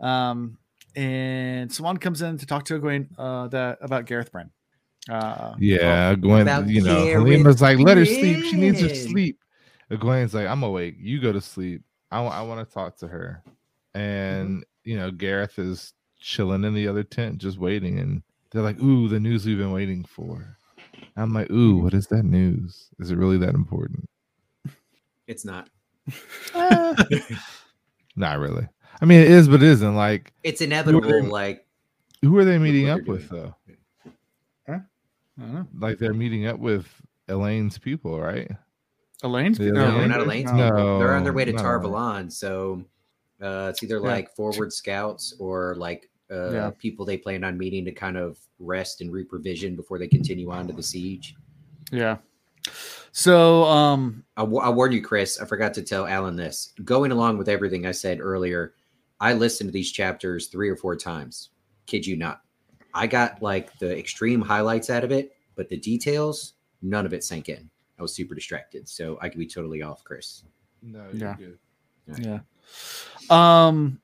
Um, and Siuan comes in to talk to Egwene uh, that about Gareth Bryne. Uh, yeah Gwen, you know Gareth halima's like let her sleep. She needs her sleep. Egwene's like i'm awake. You go to sleep. I, want to talk to her. And you know gareth is chilling in the other tent just waiting. And they're like ooh the news we've been waiting for i'm like ooh what is that news is it really that important It's not. not really i mean it is but it isn't like It's inevitable. they- Like who are they meeting up with though I don't know. like they're meeting up with Elayne's people right Elayne's Yeah, no, Elayne? not Elayne's. No. people. They're on their way to no. Tar Valon, so uh, it's either Yeah. like forward scouts or like uh, Yeah. people they plan on meeting to kind of rest and reprovision before they continue on to the siege. Yeah. So, um, I, I warn you, Chris. I forgot to tell Alan this. Going along with everything I said earlier, I listened to these chapters three or four times. Kid you not. I got like the extreme highlights out of it, but the details, none of it sank in. I was super distracted, so I could be totally off, Chris. no Yeah. good Yeah. Um.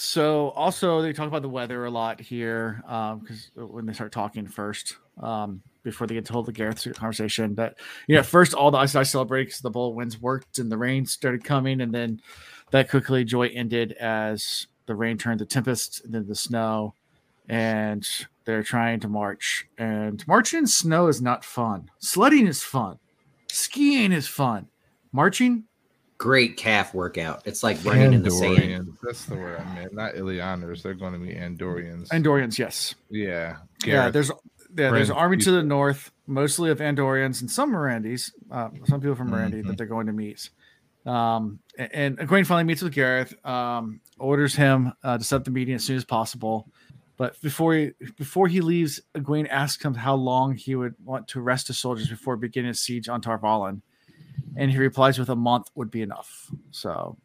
So also they talk about the weather a lot here because when they start talking first um, before they get to the Gareth conversation. But you know, first all the ice ice celebrate because the bowl winds worked and the rain started coming, and then that quickly joy ended as the rain turned to tempest and then the snow, and they're trying to march. And marching in snow is not fun. Sledding is fun. Skiing is fun. Marching Great calf workout. It's like running in the sand. Andorians. That's the word I meant. Not Illianers. They're going to be Andorians. Andorians, yes. yeah. Yeah, Gareth. there's yeah, there's an Brand army to the north, mostly of Andorians and some Mirandis, uh, some people from Murandy Mhm. that they're going to meet. Um, a- and Egwene finally meets with Gareth, um, orders him uh, to set the meeting as soon as possible. But before he before he leaves, Egwene asks him how long he would want to rest his soldiers before beginning a siege on Tar Valon, and he replies with a month would be enough. So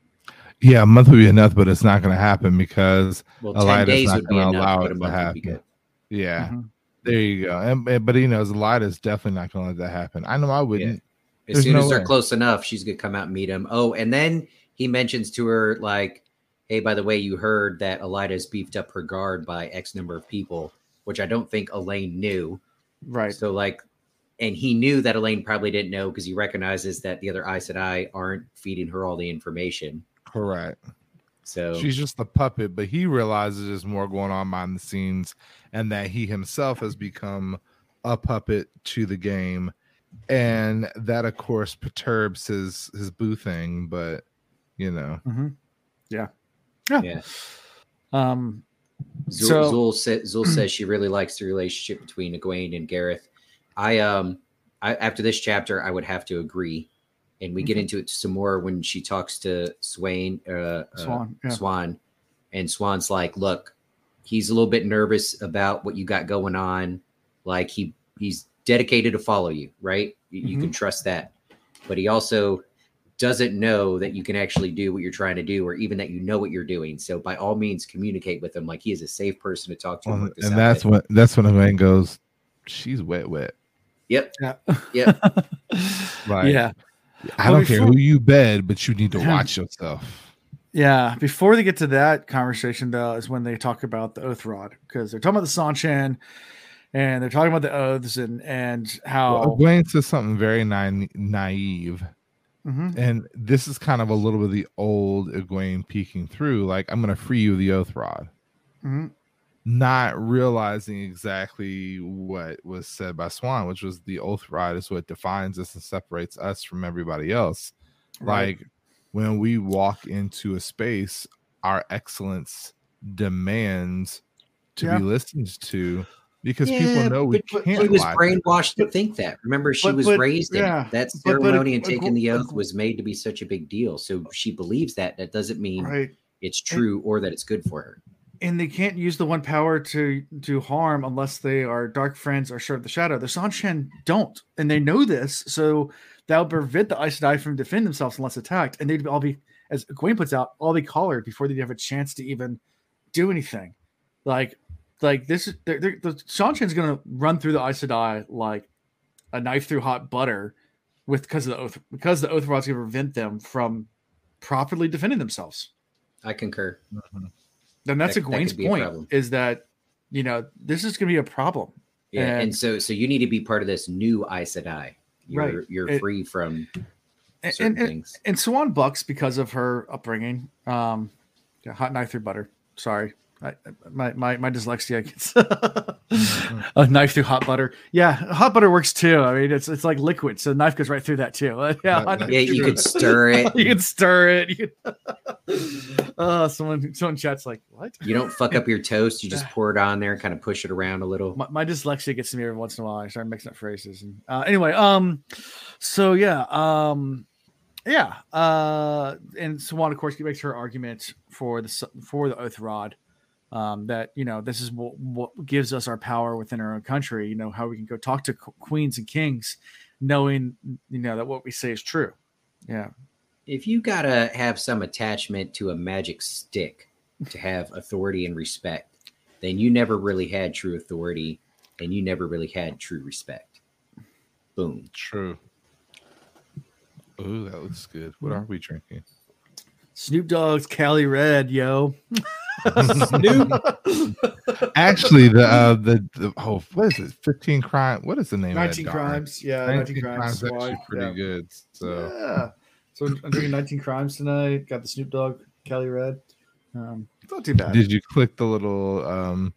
yeah, a month would be enough, but it's not going to happen because Well, Elaida's ten days not gonna allow it to month would be happen. good. yeah, Mhm. there you go. And, and- but he knows Elaida's definitely not going to let that happen. I know I wouldn't. As There's soon no as they're way. close enough, she's gonna come out and meet him. Oh, and then he mentions to her like, "Hey, by the way, you heard that Elaida's beefed up her guard by X number of people," which I don't think Elaine knew. right, So like, and he knew that Elaine probably didn't know because he recognizes that the other Aes Sedai aren't feeding her all the information. Correct. So She's just a puppet, but he realizes there's more going on behind the scenes and that he himself has become a puppet to the game. And that of course perturbs his his boo thing, but you know. hmm yeah, yeah, Um, Zul, So- Zul, sa- Zul says she really likes the relationship between Egwene and Gareth. I um, I, after this chapter, I would have to agree, and we get Mhm. into it some more when she talks to Swain, uh, uh, Siuan, yeah. Siuan, and Siuan's like, "Look, he's a little bit nervous about what you got going on. Like he he's dedicated to follow you, right? You, you can trust that, but he also." doesn't know that you can actually do what you're trying to do or even that you know what you're doing so by all means communicate with him like he is a safe person to talk to and, And, work that's with. when that's when a man goes, She's wet, wet. Yep yeah, Yep. Like, yeah. I Well, don't care before- who you bed, but you need to watch yourself. Yeah, before they get to that conversation, though, is when they talk about the oath rod because they're talking about the Seanchan and they're talking about the oaths and and how Well, Egwene says something very na- naive. Mhm. And this is kind of a little bit of the old Egwene peeking through, like, I'm going to free you of the oath rod. Mhm. Not realizing exactly what was said by Siuan, which was the oath rod is what defines us and separates us from everybody else. Right. Like when we walk into a space, our excellence demands to Yeah. be listened to because Yeah, people know we but- but can't. he was lie brainwashed to think that remember she but- was but- raised in it. yeah, that but- but ceremony and Egw- taking the oath Egw- was made to be such a big deal so she believes that that doesn't mean right. it's true or that it's good for her And they can't use the one power to do harm unless they are dark friends or serve the shadow. The Seanchan don't, and they know this, so that'll prevent the Aes Sedai from defending themselves unless attacked, and they'd all be, as Gwen puts out, all be collared before they'd have a chance to even do anything. Like, like this is they're, they're, the Seanchan's gonna run through the Aes Sedai like a knife through hot butter, with because of the oath because the oath rod's gonna prevent them from properly defending themselves. i concur mm-hmm. Then that's That- a that Gwen's could be a point is that you know this is going to be a problem. yeah and, And- so so you need to be part of this new Aes Sedai. you're Right. you're It- free from And, certain and, and, things and Siuan bucks because of her upbringing. Um, hot knife through butter. Sorry, I, my my my dyslexia gets a knife through hot butter. Yeah, hot butter works too. I mean, it's it's like liquid, so the knife goes right through that too. yeah, hot yeah you could stir it you could stir it. You can... uh, someone someone chats like what? You don't fuck up your toast. You just pour it on there and kind of push it around a little. my, my dyslexia gets to me every once in a while. I start mixing up phrases. And uh, anyway, um, so yeah, um, yeah, uh, and Siuan, of course, makes her argument for the for the oath rod. Um, that you know this is what, what gives us our power within our own country. You know how we can go talk to qu- queens and kings, knowing you know that what we say is true. Yeah, If you gotta have some attachment to a magic stick to have authority and respect, then you never really had true authority and you never really had true respect. Boom. True. Oh, that looks good. What are we drinking? Snoop Dogg's Cali Red, yo. Actually, the uh, the, the oh, what is it? Fifteen crime. What is the name? 19 darn? crimes. Yeah, 19 19 crimes. crimes. Actually, Why? pretty yeah. good. So Yeah. So I'm doing 19 crimes tonight. Got the Snoop Dogg Kelly Red. Um, not too bad. did you click the little um?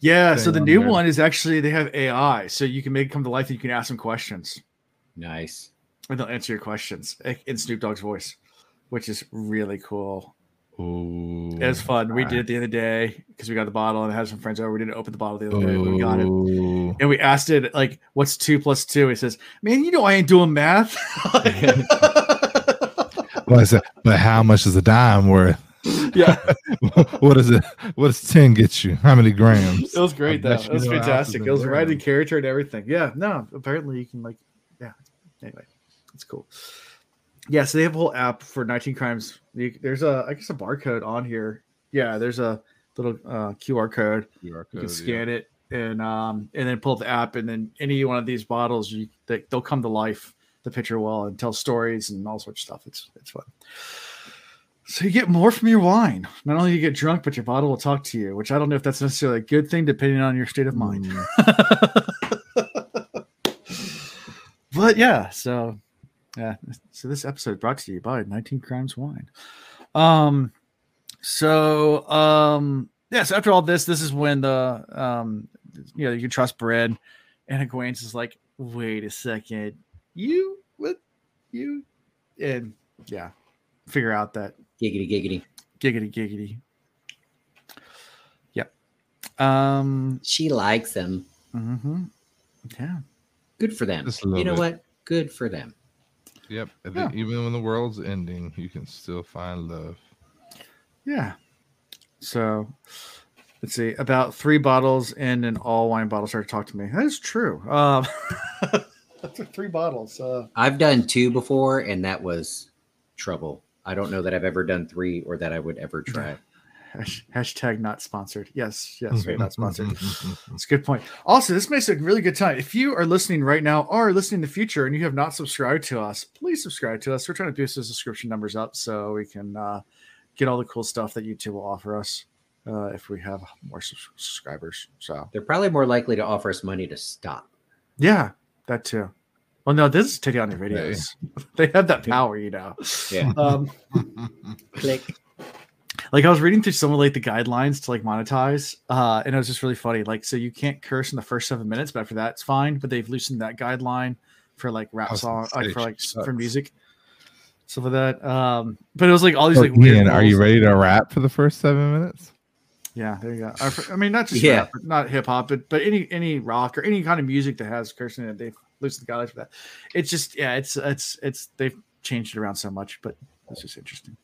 yeah. So the on new there? one is actually they have AI, so you can make it come to life and you can ask them questions Nice. and they'll answer your questions in Snoop Dogg's voice, which is really cool. Ooh, It was fun. We did it the other day because we got the bottle and had some friends over. We didn't open the bottle the other day, but we got it. And we asked it like, "What's two plus two? He says, "Man, you know I ain't doing math." Well, I said, but how much is a dime worth? yeah, what is it? What does ten get you? How many grams? it was great I though. It was know how to fantastic. It was that. right in character and everything. Yeah, no, apparently you can like, yeah. Anyway, it's cool. Yeah, so they have a whole app for 19 crimes. There's a, I guess, a barcode on here. Yeah, there's a little uh, QR code. You can scan it and um and then pull up the app, and then any one of these bottles, you they, they'll come to life. The picture will and tell stories and all sorts of stuff. It's it's fun. So you get more from your wine. Not only you get drunk, but your bottle will talk to you, which I don't know if that's necessarily a good thing, depending on your state of mind. but yeah, so yeah, so this episode brought to you by 19 Crimes Wine. Um, so um, yeah, so after all this, this is when the um, you know, you can trust bread, and Egwene's is like, wait a second, you what you, and yeah, figure out that Giggity giggity. giggity giggity. Yep. Um. She likes them. mhm. Yeah. Good for them. Just a little You know bit. what? Good for them. Yep. Yeah. then Even when the world's ending, you can still find love. Yeah. So let's see. About three bottles in an all wine bottle started to talk to me. That is true. Um, three bottles. Uh, I've done two before, and that was trouble. I don't know that I've ever done three or that I would ever try. Hash- hashtag not sponsored. Yes. Yes. We're not sponsored. That's a good point. Also, this makes a really good time. If you are listening right now or listening in the future and you have not subscribed to us, please subscribe to us. We're trying to boost the subscription numbers up so we can uh, get all the cool stuff that YouTube will offer us uh, if we have more subs- subscribers. So, They're probably more likely to offer us money to stop. yeah, that too. Well, no, this is Tatiana videos. They have that power, you know. Yeah. Um, Click. Like I was reading through some of like the guidelines to like monetize, uh, and it was just really funny. Like, so you can't curse in the first seven minutes, but after that, it's fine. But they've loosened that guideline for like rap was song, like for like she s- for music, stuff like that. Um, but it was like all these like weird. Ian, are you ready to rap for the first seven minutes? Yeah, there you go. I, I mean, not just Yeah. rap, not hip hop, but but any any rock or any kind of music that has cursing in it, they've loosened the guidelines for that. It's just yeah, it's it's it's they've changed it around so much, but it's just interesting.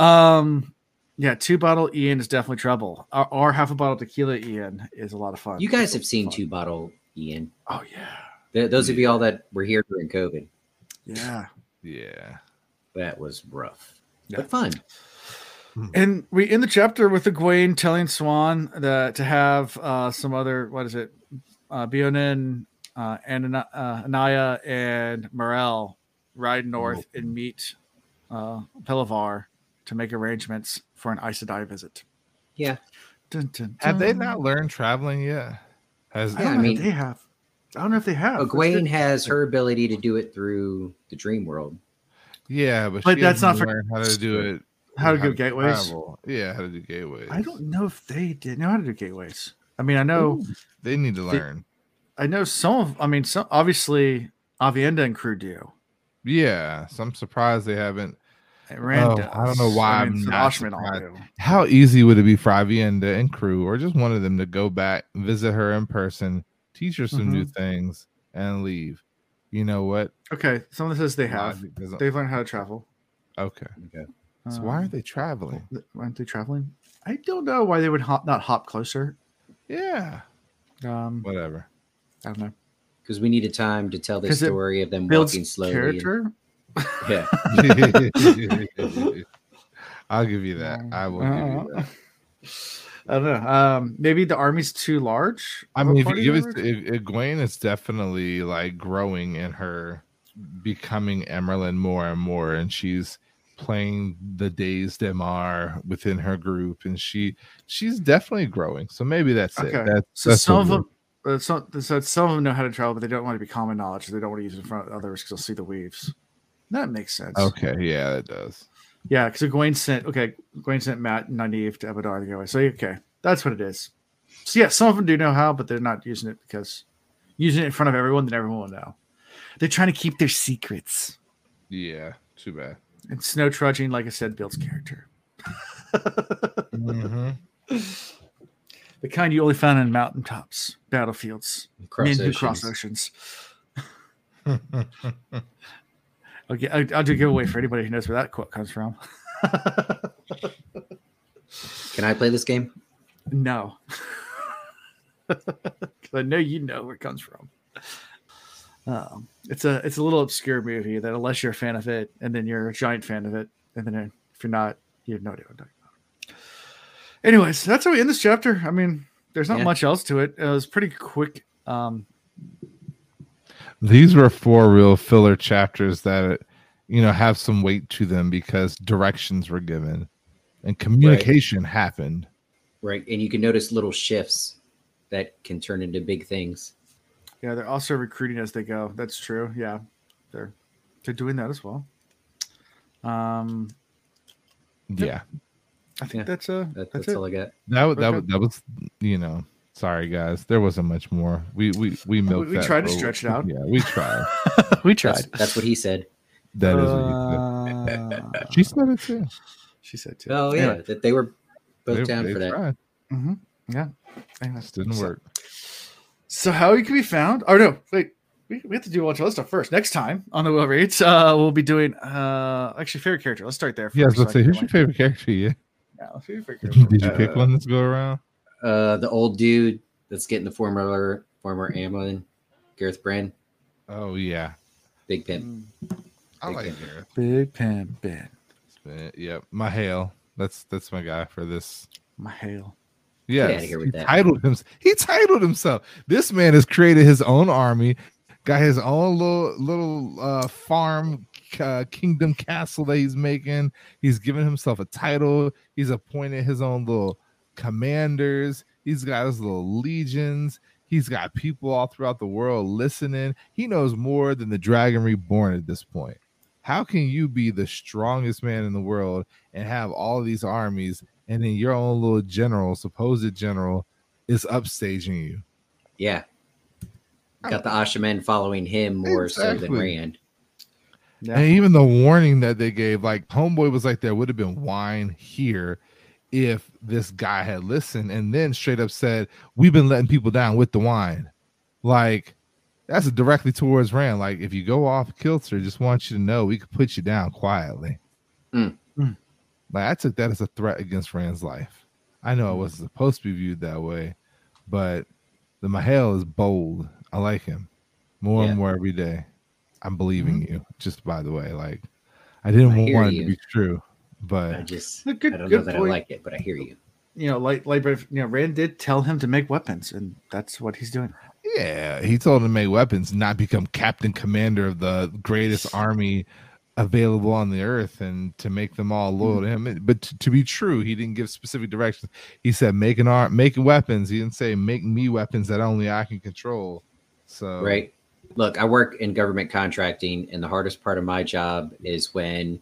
Um, yeah, two bottle Ian is definitely trouble. Our, or half a bottle tequila Ian is a lot of fun. You guys It's have seen fun. two bottle Ian. Oh yeah, Th- Those of you all that were here during COVID, yeah. Yeah. that was rough, Yeah. but fun. And we end the chapter with Egwene telling Siuan that to have uh, some other what is it, uh, Beonin, uh, and uh, Anaiya and Myrelle ride north and meet uh, Pelivar to make arrangements for an Aes Sedai visit. Yeah. Dun, dun, Have they not learned traveling yet? Has I Yeah, I mean- they have. I don't know if they have. Egwene has her ability to do it through the dream world. yeah, but, But she that's not hasn't for- how to do it. how to go gateways. travel. Yeah, how to do gateways. I don't know if they did know how to do gateways. I mean, I know. They need to They- learn. I know some of. I mean, some obviously Aviendha and crew do. Yeah, so I'm surprised they haven't. Rand Oh, I don't know why I mean, I'm not Asha'man surprised. How easy would it be for Aviendha and crew, or just one of them, to go back, visit her in person, teach her some new Mm-hmm. things, and leave? You know what? Okay, someone says they have. They've learned how to travel. okay. Okay. So why are Um, they traveling? th- aren't they traveling? I don't know why they would hop, not hop closer. Yeah, Um, whatever. I don't know. Because we needed time to tell the story of them walking slowly. and- character. Yeah. I'll give you that. I will give you Uh, that. I don't know. Um, maybe the army's too large. I mean, if you party give it, member? if, if Egwene is definitely like growing in her becoming Amyrlin more and more, and she's playing the dazed MR within her group, and she she's definitely growing. So maybe that's it. That's, So that's some of them, uh, some, so some of them know how to travel, but they don't want to be common knowledge. They don't want to use it in front of others because they'll see the weaves. That makes sense. Okay, yeah, it does. Yeah, because Gwen sent okay, Gwen sent Mat and Nynaeve to Ebou Dar to go away. So okay, that's what it is. So yeah, some of them do know how, but they're not using it because using it in front of everyone, then everyone will know. They're trying to keep their secrets. Yeah, too bad. And snow trudging, like I said, builds character. Mhm. The kind you only found in mountaintops, battlefields, Cross men who cross oceans. oceans. I'll, get, I'll, I'll do a giveaway for anybody who knows where that quote comes from. Can I play this game? No. I know you know where it comes from. Um, it's a it's a little obscure movie that unless you're a fan of it, and then you're a giant fan of it, and then if you're not, you have no idea what I'm talking about. Anyways, that's how we end this chapter. I mean, there's not Yeah. much else to it. It was pretty quick. Um, These were four real filler chapters that you know have some weight to them because directions were given and communication happened. Right. And you can notice little shifts that can turn into big things. Yeah, they're also recruiting as they go. That's true. Yeah, they're they're doing that as well. Um, Yeah, I think Yeah, that's uh That, that's, that's it. all I got. that was that Okay. was that was you know. Sorry guys, there wasn't much more. We we we milked. we that tried to stretch it out. Yeah, we tried. we That's, that's what he said. That is what you said. Uh, She said it too. she said too. Oh yeah, Anyway, that they were both They- down they for that. tried. mhm, Yeah. Anyway, Just didn't so- work. So how you can be found? Oh no, wait. We, we have to do a bunch of other stuff first. Next time on the Wheel Reads, uh, we'll be doing uh actually favorite character. Let's start there. First, Yeah, I was so say, who's your favorite character? Yeah. Yeah, let's favorite Did you, character. did you pick Uh, one? Let's go around. Uh, the old dude that's getting the former former Amlin, Gareth Bryne, Oh yeah, big pimp. Mm, I Big like fan. Gareth. Big Pen Ben. But, Yep, M'Hael. That's that's my guy for this. M'Hael. Yes, outta here with he that. titled him. He titled himself. This man has created his own army, got his own little little uh, farm uh, kingdom castle that he's making. He's given himself a title. He's appointed his own little commanders. He's got his little legions. He's got people all throughout the world listening. He knows more than the Dragon Reborn at this point. How can you be the strongest man in the world and have all these armies and then your own little general, supposed general, is upstaging you. Yeah. Got the Asha'man following him more so than Exactly. Rand. Yeah. And even the warning that they gave, like Homeboy was like, there would have been wine here if this guy had listened and then straight up said, We've been letting people down with the wine. Like, that's directly towards Rand. Like, if you go off kilter, just want you to know we could put you down quietly. Mm. Mm. Like, I took that as a threat against Rand's life. I know it wasn't supposed to be viewed that way, but the M'Hael is bold. I like him more Yeah. and more every day. I'm believing you. Just by the way, like I didn't I want it you. to be true, I just Good- good- I don't good know that point. I like it, but I hear you. You know, like like you know, Rand did tell him to make weapons, and that's what he's doing. yeah, he told him to make weapons, not become captain commander of the greatest army available on the earth, and to make them all loyal to mm-hmm. him. But to, to be true, he didn't give specific directions. He said make an art, make weapons. He didn't say make me weapons that only I can control. So Right. Look, I work in government contracting, and the hardest part of my job is when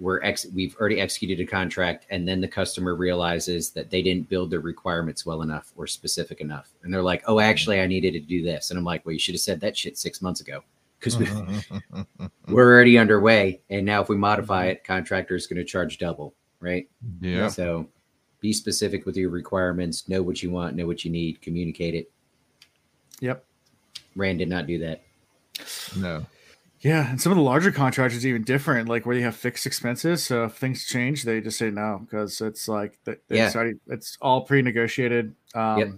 we're ex- we've already executed a contract, and then the customer realizes that they didn't build their requirements well enough or specific enough, and they're like, "Oh, actually, I needed to do this," and I'm like, "Well, you should have said that shit six months ago." Because we, we're already underway, and now if we modify it, contractor is going to charge double, right? yeah, So, be specific with your requirements. Know what you want. Know what you need. Communicate it. Yep. Rand did not do that. no, Yeah, and some of the larger contracts is even different, like where you have fixed expenses. So if things change, they just say no because it's like th- Yeah. it's already it's all pre-negotiated. Um, Yep.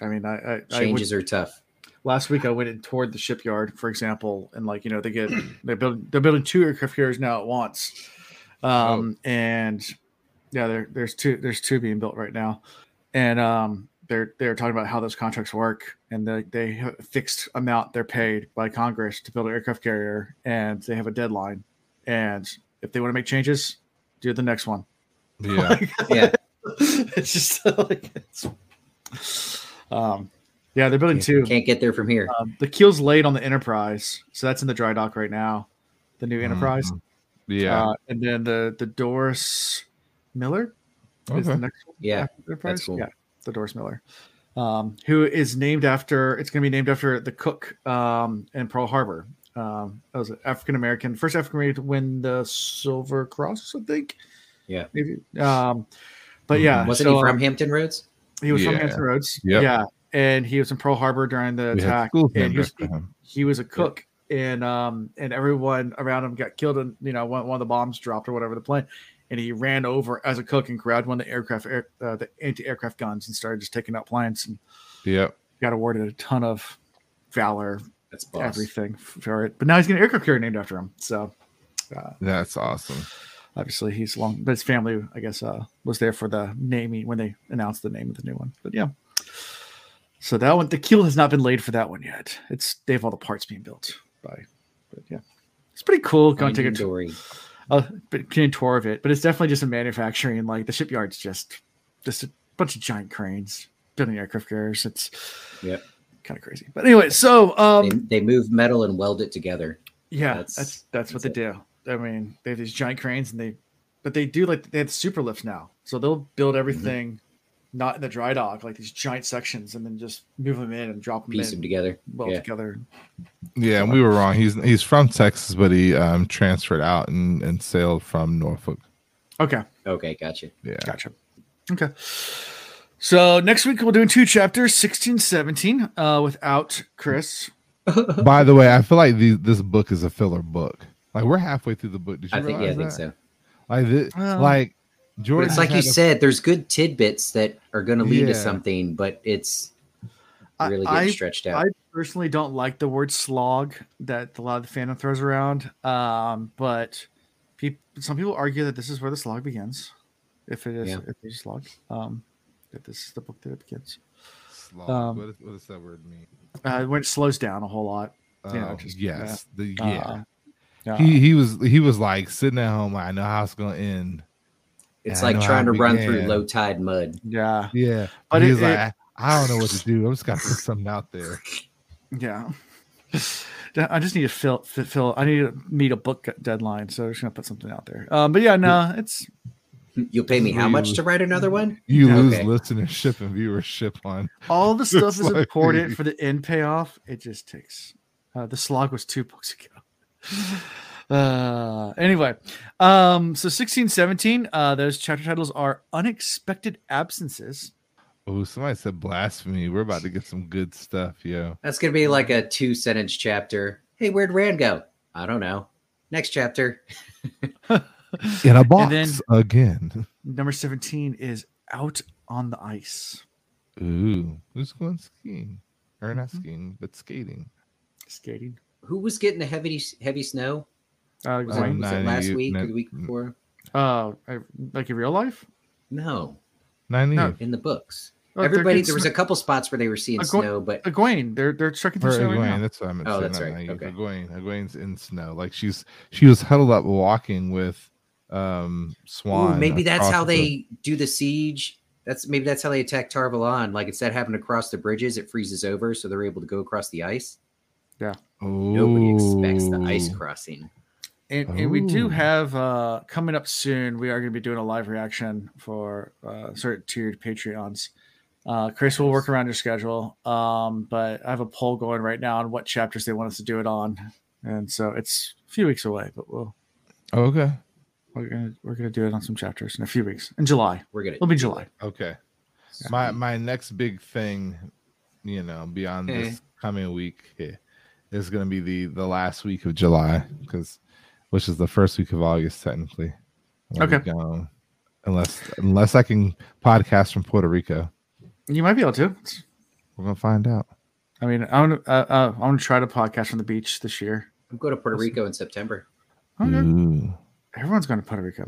I mean, I, I, I would, Changes are tough. last week I went and toured the shipyard, for example, and like you know they get they're building they're building two aircraft carriers now at once, um, and yeah, there there's two there's two being built right now, and um, they're they're talking about how those contracts work, and they they have a fixed amount they're paid by Congress to build an aircraft carrier, and they have a deadline, and if they want to make changes, do the next one. Yeah. Like, Yeah. it's just like it's, um, yeah, they're building two. Can't get there from here. Um, the keel's laid on the Enterprise, so that's in the dry dock right now. The new Enterprise, Mhm. Yeah. uh, and then the the Doris Miller is the next one. Yeah, after Enterprise. cool. Yeah, the Doris Miller, um, who is named after. It's going to be named after the cook um, in Pearl Harbor. Um, that was an African American, first African American to win the Silver Cross, I think. Yeah. maybe. Um, but yeah, Wasn't so, he from um, Hampton Roads? he was from Hampton Roads. Yep. Yeah, and he was in Pearl Harbor during the We attack. schools And he was, after he was a cook, and um, and everyone around him got killed. And you know, one, one of the bombs dropped or whatever the plane, and he ran over as a cook and grabbed one of the aircraft, air, uh, the anti-aircraft guns, and started just taking out planes. And yeah, got awarded a ton of valor, That's boss. everything for it. But now he's getting an aircraft carrier named after him. So That's awesome. obviously he's long, but his family, I guess, uh, was there for the naming when they announced the name of the new one. But yeah. So that one, the keel has not been laid for that one yet. It's they have all the parts being built by, but yeah, it's pretty cool. Go and take a, Finding Dory. A tour of it, but it's definitely just a manufacturing. Like the shipyard's just just a bunch of giant cranes building aircraft carriers. It's yeah, kind of crazy. But anyway, so um, They, they move metal and weld it together. yeah, That's- that's that's, what that's they do. I mean, they have these giant cranes, and they, but they do like they have super lifts now, so they'll build everything not in the dry dock, like these giant sections, and then just move them in and drop them Piece in them together. well yeah. together. Yeah, and we were wrong. He's he's from Texas, but he um transferred out and, and sailed from Norfolk. Okay, Okay, gotcha. Yeah. gotcha. Okay. So next week we're doing two chapters, 16, 17, uh, without Chris. By the way, I feel like the, this book is a filler book. Like we're halfway through the book. Did you I think yeah, I realize think so. Like thi- Well- like But Jordan. it's like you a- said, there's good tidbits that are going to lead Yeah. to something, but it's I- really I- getting stretched out. I personally don't like the word slog that a lot of the fandom throws around. Um, but peop some people argue that this is where the slog begins. If it is, Yeah. if it's slog, um, that this is the book that it begins. Slog. um, what, is, what does that word mean? Uh, when it slows down a whole lot. You know, Oh, just- yes. The, Uh, yeah. yeah. he he was he was like sitting at home. Like, I know how it's gonna end. It's I like trying to it run through low tide mud. yeah, Yeah, But but it- he's like, it- I, I don't know what to do. I'm just gotta put something out there. yeah. I just need to fill, fill, fill. I need to meet a book deadline, so I'm just gonna put something out there. Um, but yeah, no, it's You'll pay me how much Really? to write another one? You lose Okay. listenership and viewership on. all the stuff is like- important for the end payoff. It just takes. Uh, the slog was two books ago. Uh, anyway, um, so 16, 17, uh, those chapter titles are unexpected absences. Oh, somebody said blasphemy. We're about to get some good stuff, yo. That's going to be like a two sentence chapter. Hey, where'd Rand go? I don't know. Next chapter. In a box then- again. Number 17 is out on the ice. Ooh, who's going skiing? Or not Mhm. skiing, but skating. Skating. Who was getting the heavy heavy snow? Uh, Was, it, was it last week or the week before? uh, I- like in real life? No, Nine No. In the books. Oh, Everybody, there was a couple spots where they were seeing snow, but Egwene. They're they're trekking through Or snow right Egwene, now. that's what I meant. to Oh, say, that's right. Naive. Okay. Egwene, Egwene's in snow. Like she's she was huddled up walking with um Ooh, Siuan. maybe that's how the- they do the siege. That's maybe that's how they attack Tar Valon. Like instead of having to cross the bridges, it freezes over, so they're able to go across the ice. Yeah. Nobody expects the ice crossing. And, and we do have uh, coming up soon. We are going to be doing a live reaction for uh, certain tiered Patreons. Uh, Chris will work around your schedule, um, but I have a poll going right now on what chapters they want us to do it on, and so it's a few weeks away. But we'll Oh, okay. we're gonna we're gonna do it on some chapters in a few weeks in July. We're gonna It'll be July. Okay. Yeah. My my next big thing, you know, beyond Eh. this coming week is going to be the the last week of July because which is the first week of August technically. I'm gonna be gone. Unless unless I can podcast from Puerto Rico. You might be able to. We're going to find out. I mean, I'm gonna uh, uh, I'm gonna try to podcast from the beach this year. I'm going to Puerto Rico in September. Okay. Everyone's going to Puerto Rico.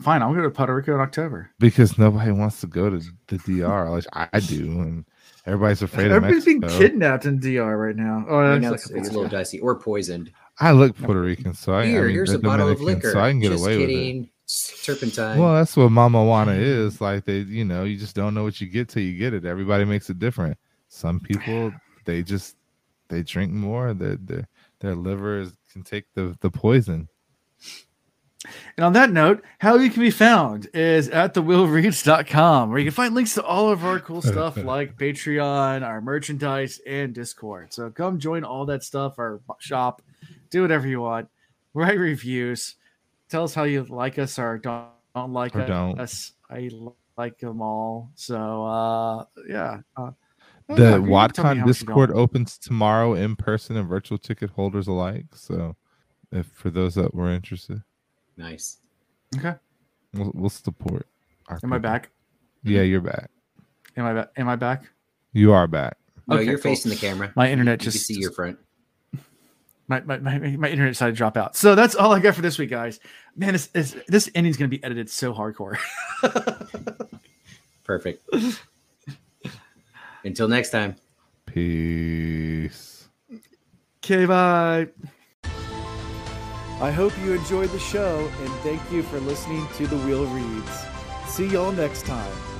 Fine, I'll go to Puerto Rico in October. Because nobody wants to go to the DR, like I do, and everybody's afraid of Everybody's being kidnapped in DR right now. Oh, I that's know like it's, a it's a little dicey or poisoned. I look Puerto Rican, so I, Here, I mean, here's they're a bottle of Dominican, liquor. so I can get Just away with it. kidding. S- Turpentine. Well, that's what Mama Juana mm. is. Like they, you know, you just don't know what you get till you get it. Everybody makes it different. Some people they just they drink more. Their their their livers can take the the poison. And on that note, how you can be found is at thewheelreads.com, where you can find links to all of our cool stuff like Patreon, our merchandise, and Discord. So come join all that stuff, our shop, do whatever you want, write reviews, tell us how you like us or don't, don't like Or us. don't. I like them all. So uh yeah. Uh, The yeah, you can tell me how WatCon Discord opens tomorrow in person and virtual ticket holders alike. So, if for those that were interested, nice. Okay. we'll, we'll support. Our Am I back? Yeah, you're back. Am I back? Am I back? You are back. No, Okay, you're cool. facing the camera. My internet You can just see your front. My, my, my, my internet decided to drop out. So that's all I got for this week, guys. Man, this, this, this ending's going to be edited so hardcore. Perfect. Until next time. Peace. okay, bye. I hope you enjoyed the show and thank you for listening to The Wheel Reads. See y'all next time.